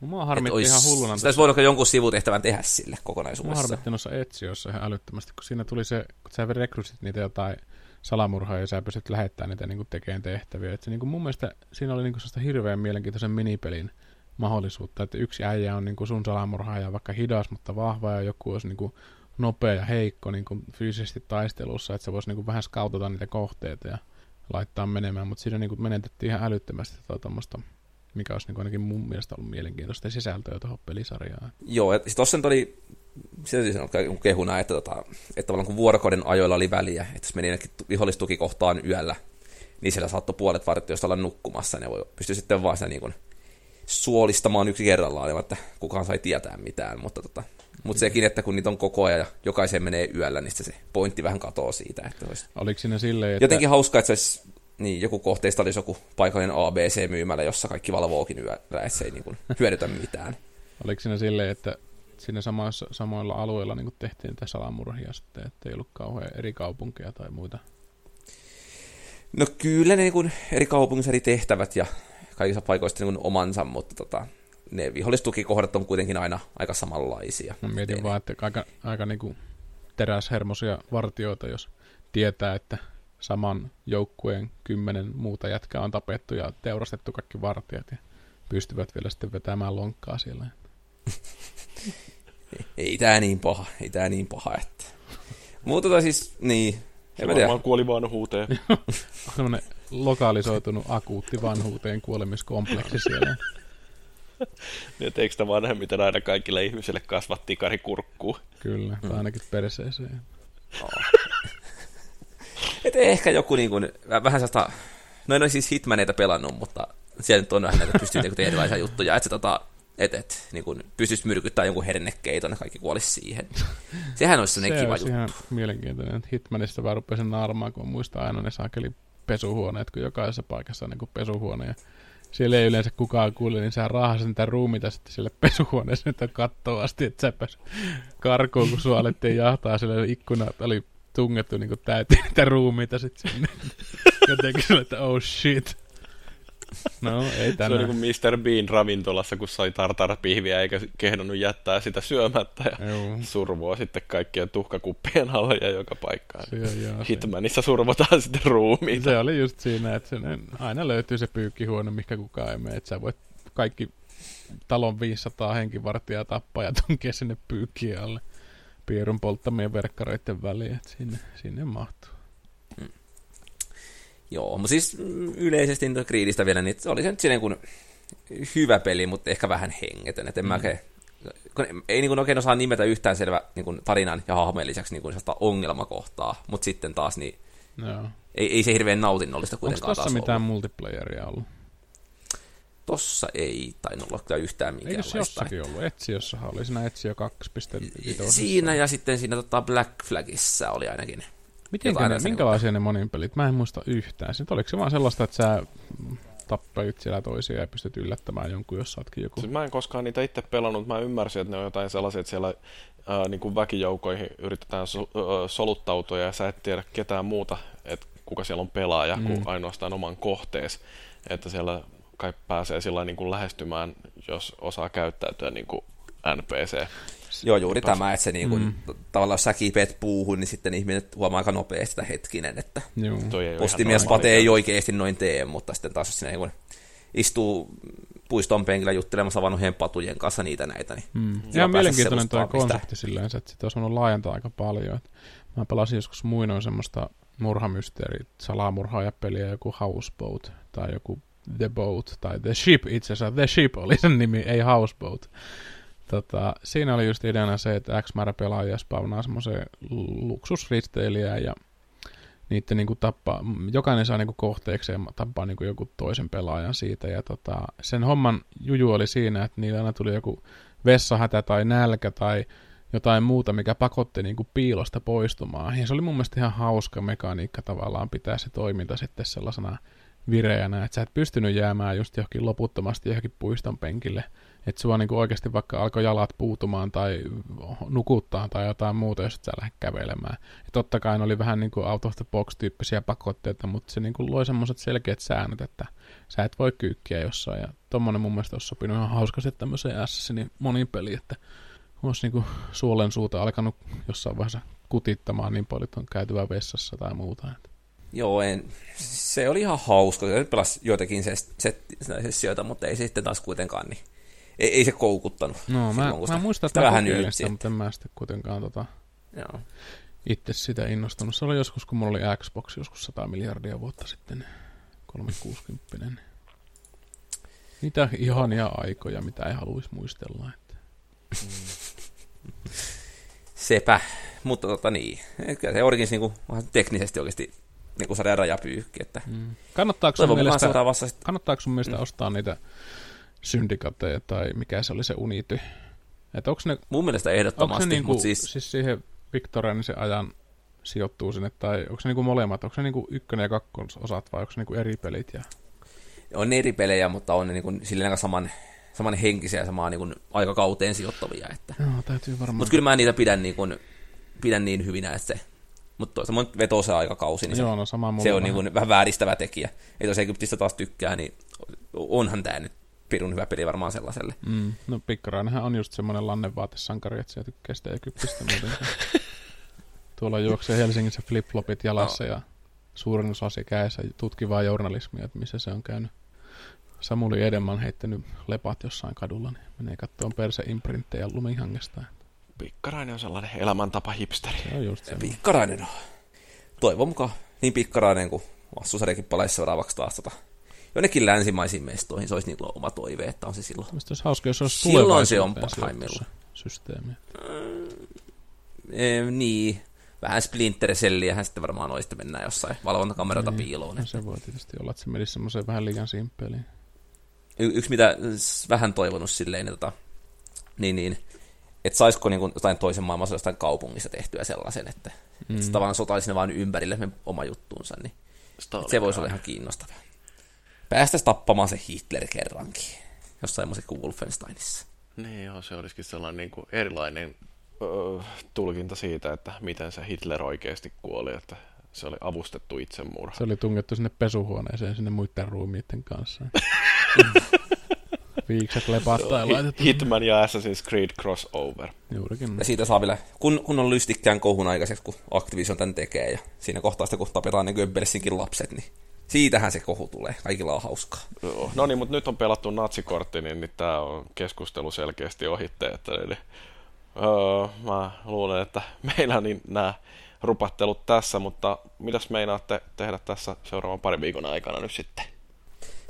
Mua harmitti olisi, ihan hulluna. Sitä voinut jonkun sivutehtävän tehdä sille kokonaisuudessa. Mua harmitti noissa etsioissa ihan älyttömästi, kun siinä tuli se, kun sä rekrysit niitä jotain salamurhaa ja sä pystyt lähettämään niitä niin tekemään tehtäviä. Et se, niin kuin mun mielestä siinä oli niin kuin hirveän mielenkiintoisen minipelin mahdollisuutta, että yksi äijä on niin kuin sun salamurhaaja vaikka hidas, mutta vahva ja joku olisi niin kuin nopea ja heikko niin kuin fyysisesti taistelussa, että se voisi niin kuin vähän skautata niitä kohteita ja laittaa menemään, mutta siinä niin kuin menetettiin ihan älyttömästi tuommoista mikä olisi niin ainakin mun mielestä ollut mielenkiintoista sisältöä tuohon pelisarjaan. Joo, ja tuossa nyt oli, sitä täytyy sanoa kehuna, että, tota, että tavallaan kun vuorokauden ajoilla oli väliä, että jos meni ainakin vihollistukikohtaan yöllä, niin siellä saattoi puolet vartioista olla nukkumassa, ne voi pystyä sitten vaan sitä niin kuin suolistamaan yksi kerrallaan, että kukaan sai tietää mitään, mutta tota, mutta sekin, että kun niitä on koko ajan ja jokaisen menee yöllä, niin se pointti vähän katoaa siitä. Että olisi... Oliko siinä silleen, että... Jotenkin hauskaa, että se olisi niin, joku kohteista olisi joku paikallinen ABC-myymälä, jossa kaikki valvookin yöllä, että se ei niin kuin, hyödytä mitään. Oliko siinä silleen, että siinä samoissa, samoilla alueilla niin tehtiin niitä salamurhia sitten, että ei ollut kauhean eri kaupunkeja tai muita? No kyllä ne niin eri kaupungissa eri tehtävät ja kaikissa paikoissa niin omansa, mutta tota, ne vihollistukikohdat on kuitenkin aina aika samanlaisia. Mä mietin Eli... vaan, että aika, aika niin kuin teräshermosia vartioita, jos tietää, että saman joukkueen kymmenen muuta jätkää on tapettu ja teurastettu kaikki vartijat ja pystyvät vielä sitten vetämään lonkkaa siellä. Ei tää niin paha, ei tää niin paha, että... Muuta tai siis, niin, en mä tiedä. kuoli vanhuuteen. Sellainen lokalisoitunut akuutti vanhuuteen kuolemiskompleksi siellä. niin, että eikö sitä vanhemmiten aina kaikille ihmisille kasvat tikarikurkkuu? Kyllä, tai ainakin perseeseen. Oh. Et ehkä joku niin kuin, vähän sellaista, no en ole siis Hitmaneita pelannut, mutta siellä nyt on vähän näitä pystyy tehdä erilaisia juttuja, että se tota, et, et, niin kuin, pystyisi myrkyttämään jonkun hernekeiton ja kaikki kuolisi siihen. Sehän olisi se kiva juttu. ihan mielenkiintoinen, että Hitmanista vaan rupesin naarmaan, kun muistaa aina ne saakeli pesuhuoneet, kun jokaisessa paikassa on niin pesuhuone ja siellä ei yleensä kukaan kuule, niin sä raahasit niitä ruumita sitten sille pesuhuoneeseen, että kattoo asti, että sä pääs karkuun, kun sua alettiin jahtaa, sille ikkunat oli tungettu niin täyteen niitä ruumiita sitten sinne. Jotenkin sillä, että oh shit. No, ei tänään. Se niin kuin Mr. Bean ravintolassa, kun sai tartarpihviä eikä kehdannut jättää sitä syömättä ja Joo. survoa sitten kaikkien tuhkakuppien alle ja joka paikkaan. Hitmanissa survotaan sitten ruumiita. Se oli just siinä, että sen, aina löytyy se pyykkihuone, mikä kukaan ei mene. Että sä voit kaikki talon 500 henkivartijaa tappaa ja tunkea sinne pyykkiä alle pierun polttamien verkkareiden väliin, että sinne, sinne mahtuu. Joo, mutta siis yleisesti Creedistä vielä, niin oli se nyt siinä kun hyvä peli, mutta ehkä vähän hengetön. Et en mm. mä oikein, kun ei niin kuin oikein osaa nimetä yhtään selvä niin kuin tarinan ja hahmojen lisäksi niin kuin ongelmakohtaa, mutta sitten taas niin Joo. ei, ei se hirveän nautinnollista Onko kuitenkaan tossa taas mitään ollut. multiplayeria ollut? Tossa ei tainnut olla kyllä yhtään Eikö minkäänlaista. se jossakin ollut? Etsiossahan oli siinä Etsio 2.5. Siinä ja sitten siinä tota Black Flagissa oli ainakin. Miten ne, sellaista. minkälaisia ne monin pelit? Mä en muista yhtään. Sitten oliko se vaan sellaista, että sä tappelit siellä toisia ja pystyt yllättämään jonkun, jos saatkin joku... Siis mä en koskaan niitä itse pelannut, mutta mä ymmärsin, että ne on jotain sellaisia, että siellä ää, niin kuin väkijoukoihin yritetään so, ää, soluttautua ja sä et tiedä ketään muuta, että kuka siellä on pelaaja, mm. kuin ainoastaan oman kohtees. Että siellä kai pääsee sillä niin kuin lähestymään, jos osaa käyttäytyä niin kuin NPC. Joo, juuri tämä, että se niinku, Mm. tavallaan jos sä kiipeät puuhun, niin sitten ihminen huomaa aika nopeasti sitä hetkinen, että. Toi ei oikeasti noin tee, mutta sitten taas jos sinä niinku istuu puiston penkillä juttelemassa vanhojen patujen kanssa niitä näitä, niin Mm. Ihan on mielenkiintoinen tuo konsepti silleen, että sitä olisi voinut laajentaa aika paljon. Et mä pelasin joskus muinoin semmoista murhamysteeri, salamurhaajapeliä, joku Houseboat tai joku The Boat tai The Ship itse asiassa. The Ship oli sen nimi, ei Houseboat. Tota, siinä oli just ideana se, että X määrä pelaajia spawnaa semmoisen luksusristeilijää ja niiden niinku tappaa, jokainen saa niinku kohteekseen tappaa niinku joku toisen pelaajan siitä. Ja tota, sen homman juju oli siinä, että niillä aina tuli joku vessahätä tai nälkä tai jotain muuta, mikä pakotti niinku piilosta poistumaan. Ja se oli mun mielestä ihan hauska mekaniikka tavallaan pitää se toiminta sitten sellaisena vireänä, että sä et pystynyt jäämään just johonkin loputtomasti johonkin puiston penkille. Että sua niinku oikeasti vaikka alkoi jalat puutumaan tai nukuttaa tai jotain muuta, jos et sä lähde kävelemään. Ja totta kai ne oli vähän niinku out of the box tyyppisiä pakotteita, mutta se niinku loi semmoiset selkeät säännöt, että sä et voi kyykkiä jossain. Ja tommonen mun mielestä olisi sopinut ihan hauskasti tämmöiseen Assassinin monin peliin, että olisi niinku suolen suuta alkanut jossain vaiheessa kutittamaan niin paljon, että on käytyvä vessassa tai muuta. Joo, en, se oli ihan hauska. Se pelasi joitakin sessioita, mutta ei sitten taas kuitenkaan, niin ei, ei se koukuttanut. No, mä, silloin, mä sitä- muistan, että mä vähän sitä, mutta en mä sitten kuitenkaan tota, Joo. itse sitä innostunut. Se oli joskus, kun mulla oli Xbox joskus 100 miljardia vuotta sitten, 360. Niitä ihania aikoja, mitä ei haluaisi muistella. Että. Sepä, mutta tota niin, kyllä se Origins niinku, teknisesti oikeasti niinku sarjan rajapyykki, että Mm. Kannattaako sun mielestä, kannattaako sun mielestä Mm. ostaa niitä syndikateja tai mikä se oli se Unity? Että onko ne, mun mielestä ehdottomasti, se niinku, mutta siis... siis, siihen Victorianisen ajan sijoittuu sinne, tai onko se niinku molemmat, onko se niinku ykkönen ja kakkososat vai onko se niinku eri pelit? Ja... on ne eri pelejä, mutta on ne niinku, silleen saman, saman henkisiä ja samaan niinku, aikakauteen sijoittavia, että Joo, täytyy varmaan. Mutta kyllä mä niitä pidän, niin kuin, pidän niin hyvinä, että se... Mutta mun vetoo se aikakausi, niin se, Joo, no sama se on vähän. niin kuin vähän vääristävä tekijä. Ei jos Egyptistä taas tykkää, niin onhan tämä nyt pirun hyvä peli varmaan sellaiselle. Mm. No Pikkarainenhan on just semmoinen lannenvaatesankari, että se tykkää sitä Egyptistä muutenkin. Tuolla juoksee Helsingissä flip-flopit jalassa ja suurin osa se kädessä tutkivaa journalismia, että missä se on käynyt. Samuli Edelman heittänyt lepat jossain kadulla, niin menee katsomaan perse imprinttejä lumihangesta. Pikkarainen on sellainen elämäntapa hipsteri. Se on just se. Pikkarainen on. Toivon mukaan niin pikkarainen kuin vastusarjakin palaisi seuraavaksi taas tota, jonnekin länsimaisiin mestoihin. Se olisi niin oma toive, että on se silloin. Mielestäni olisi hauska, jos olisi Silloin se on parhaimmillaan. systeemi. E, niin, vähän Splinter Celliähän sitten varmaan olisi, että mennään jossain valvontakameralta Niin. piiloon. No, se voi tietysti olla, että se menisi semmoiseen vähän liian simppeliin. Y- yksi mitä vähän toivonut silleen, että tota, niin, niin, että saisiko niin kuin jotain toisen maailmansodan jostain kaupungissa tehtyä sellaisen, että mm. Mm. se tavallaan sotaisi ne vaan ympärille me oma juttuunsa, niin se voisi olla ihan kiinnostavaa. Päästäisiin tappamaan se Hitler kerrankin, jossain semmoisen kuin Wolfensteinissa. Niin joo, se olisikin sellainen niin kuin erilainen öö, tulkinta siitä, että miten se Hitler oikeasti kuoli, että se oli avustettu itsemurha. Se oli tungettu sinne pesuhuoneeseen sinne muiden ruumiitten kanssa. Viikset lepattaa ja laitettu. Hitman ja Assassin's Creed crossover. Juurikin. Ja siitä saa vielä kun, kunnon lystikkään kohun aikaiseksi, kun Activision tämän tekee, ja siinä kohtaa sitten, kun tapetaan ne Goebbelsinkin lapset, niin siitähän se kohu tulee. Kaikilla on hauskaa. Joo. No niin, mutta nyt on pelattu natsikortti, niin, niin tämä on keskustelu selkeästi ohitte. Että, eli, öö, mä luulen, että meillä on niin nämä rupattelut tässä, mutta mitäs meinaatte tehdä tässä seuraavan parin viikon aikana nyt sitten?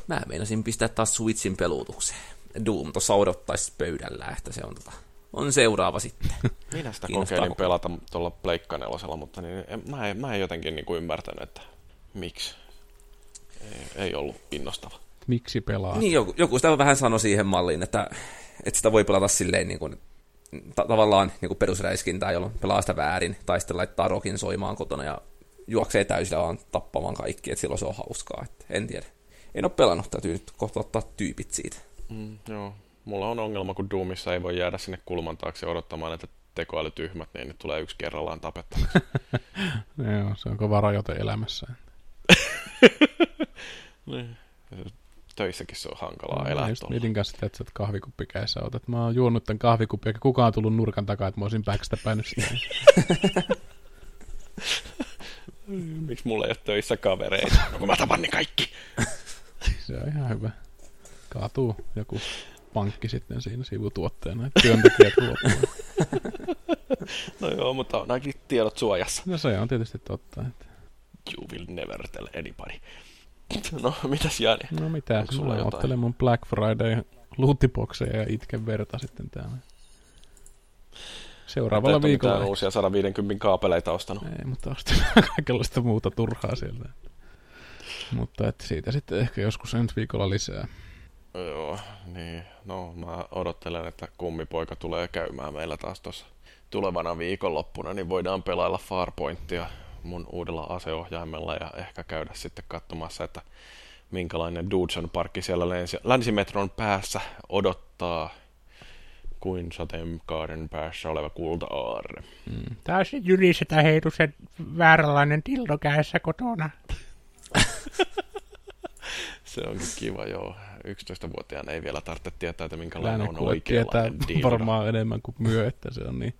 Mä meinasin pistää taas Switchin peluutukseen. Doom tuossa odottaisi pöydällä, että se on, tota, on seuraava sitten. Minä sitä kokeilin pelata tuolla Pleikka mutta niin, en, mä, en, mä en jotenkin niin kuin ymmärtänyt, että miksi. Ei, ei ollut innostava. Miksi pelaa? Niin, joku, joku sitä vähän sanoi siihen malliin, että, että sitä voi pelata silleen niin kuin, ta- tavallaan niin perusräiskintää, jolloin pelaa sitä väärin, tai sitten laittaa rokin soimaan kotona ja juoksee täysillä vaan tappamaan kaikki, että silloin se on hauskaa. Että en tiedä. En ole pelannut, täytyy nyt kohta ottaa tyypit siitä. Mm, joo. Mulla on ongelma, kun Doomissa ei voi jäädä sinne kulman taakse odottamaan, että tekoälytyhmät, niin ne tulee yksi kerrallaan tapettavaksi. joo, se on kova rajoite elämässä. niin. Töissäkin se on hankalaa no, elää just mietin kanssa, että sä kahvikuppi kädessä otat. Mä oon juonut tämän kahvikuppi, eikä kukaan tullut nurkan takaa, että mä olisin päkstä päin Miksi mulla ei ole töissä kavereita? No kun mä tapan ne kaikki. se on ihan hyvä. Kaatuu joku pankki sitten siinä sivutuotteena, että työntekijät luopuvat. no joo, mutta on ainakin tiedot suojassa. No se on tietysti totta. Että... You will never tell anybody. No, mitäs Jani? No mitä, sulla mä ottelen mun Black Friday lootibokseja ja itken verta sitten täällä. Seuraavalla et viikolla. Mitään uusia 150 kaapeleita ostanut. Ei, mutta ostin kaikenlaista muuta turhaa sieltä. Mutta että siitä sitten ehkä joskus ensi viikolla lisää. Joo, niin. No mä odottelen, että kummipoika tulee käymään meillä taas tuossa tulevana viikonloppuna, niin voidaan pelailla Farpointia mun uudella aseohjaimella ja ehkä käydä sitten katsomassa, että minkälainen Dudson parkki siellä länsimetron päässä odottaa kuin sateenkaaren päässä oleva kulta-aarre. Mm. Taas jyrisetä heitu sen vääränlainen tildo kädessä kotona. se onkin kiva, joo. 11-vuotiaan ei vielä tarvitse tietää, että minkälainen on oikeanlainen dildo. varmaan enemmän kuin myö, että se on niin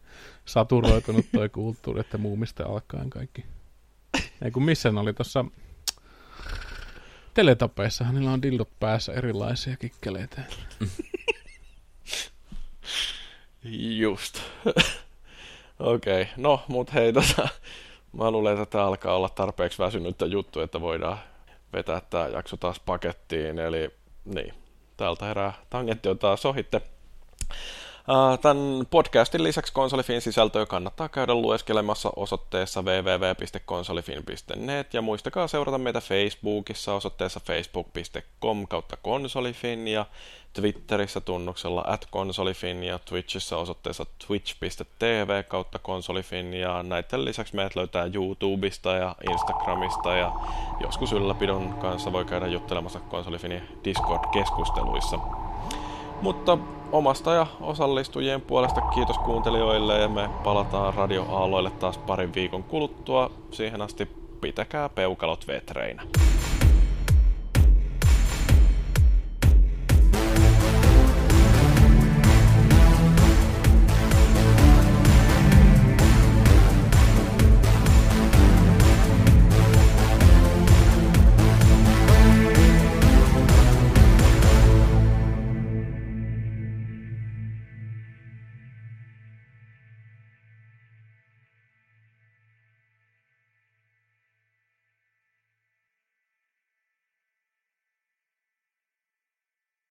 saturoitunut toi kulttuuri, että muumista alkaen kaikki. Ei kun missä oli tuossa teletapeissa, niillä on dildot päässä erilaisia kikkeleitä. Just. Okei, okay. no, mut hei, tota, mä luulen, että tämä alkaa olla tarpeeksi väsynyttä juttu, että voidaan vetää tämä jakso taas pakettiin, eli niin, täältä herää tangentti on taas ohitte. Tämän podcastin lisäksi konsolifin sisältöä kannattaa käydä lueskelemassa osoitteessa www.konsolifin.net ja muistakaa seurata meitä Facebookissa osoitteessa facebook.com kautta konsolifin ja Twitterissä tunnuksella at konsolifin ja Twitchissä osoitteessa twitch.tv kautta konsolifin. Ja näiden lisäksi meidät löytää YouTubesta ja Instagramista. Ja joskus ylläpidon kanssa voi käydä juttelemassa konsolifinin Discord-keskusteluissa. Mutta omasta ja osallistujien puolesta kiitos kuuntelijoille ja me palataan radioaaloille taas parin viikon kuluttua. Siihen asti pitäkää peukalot vetreinä.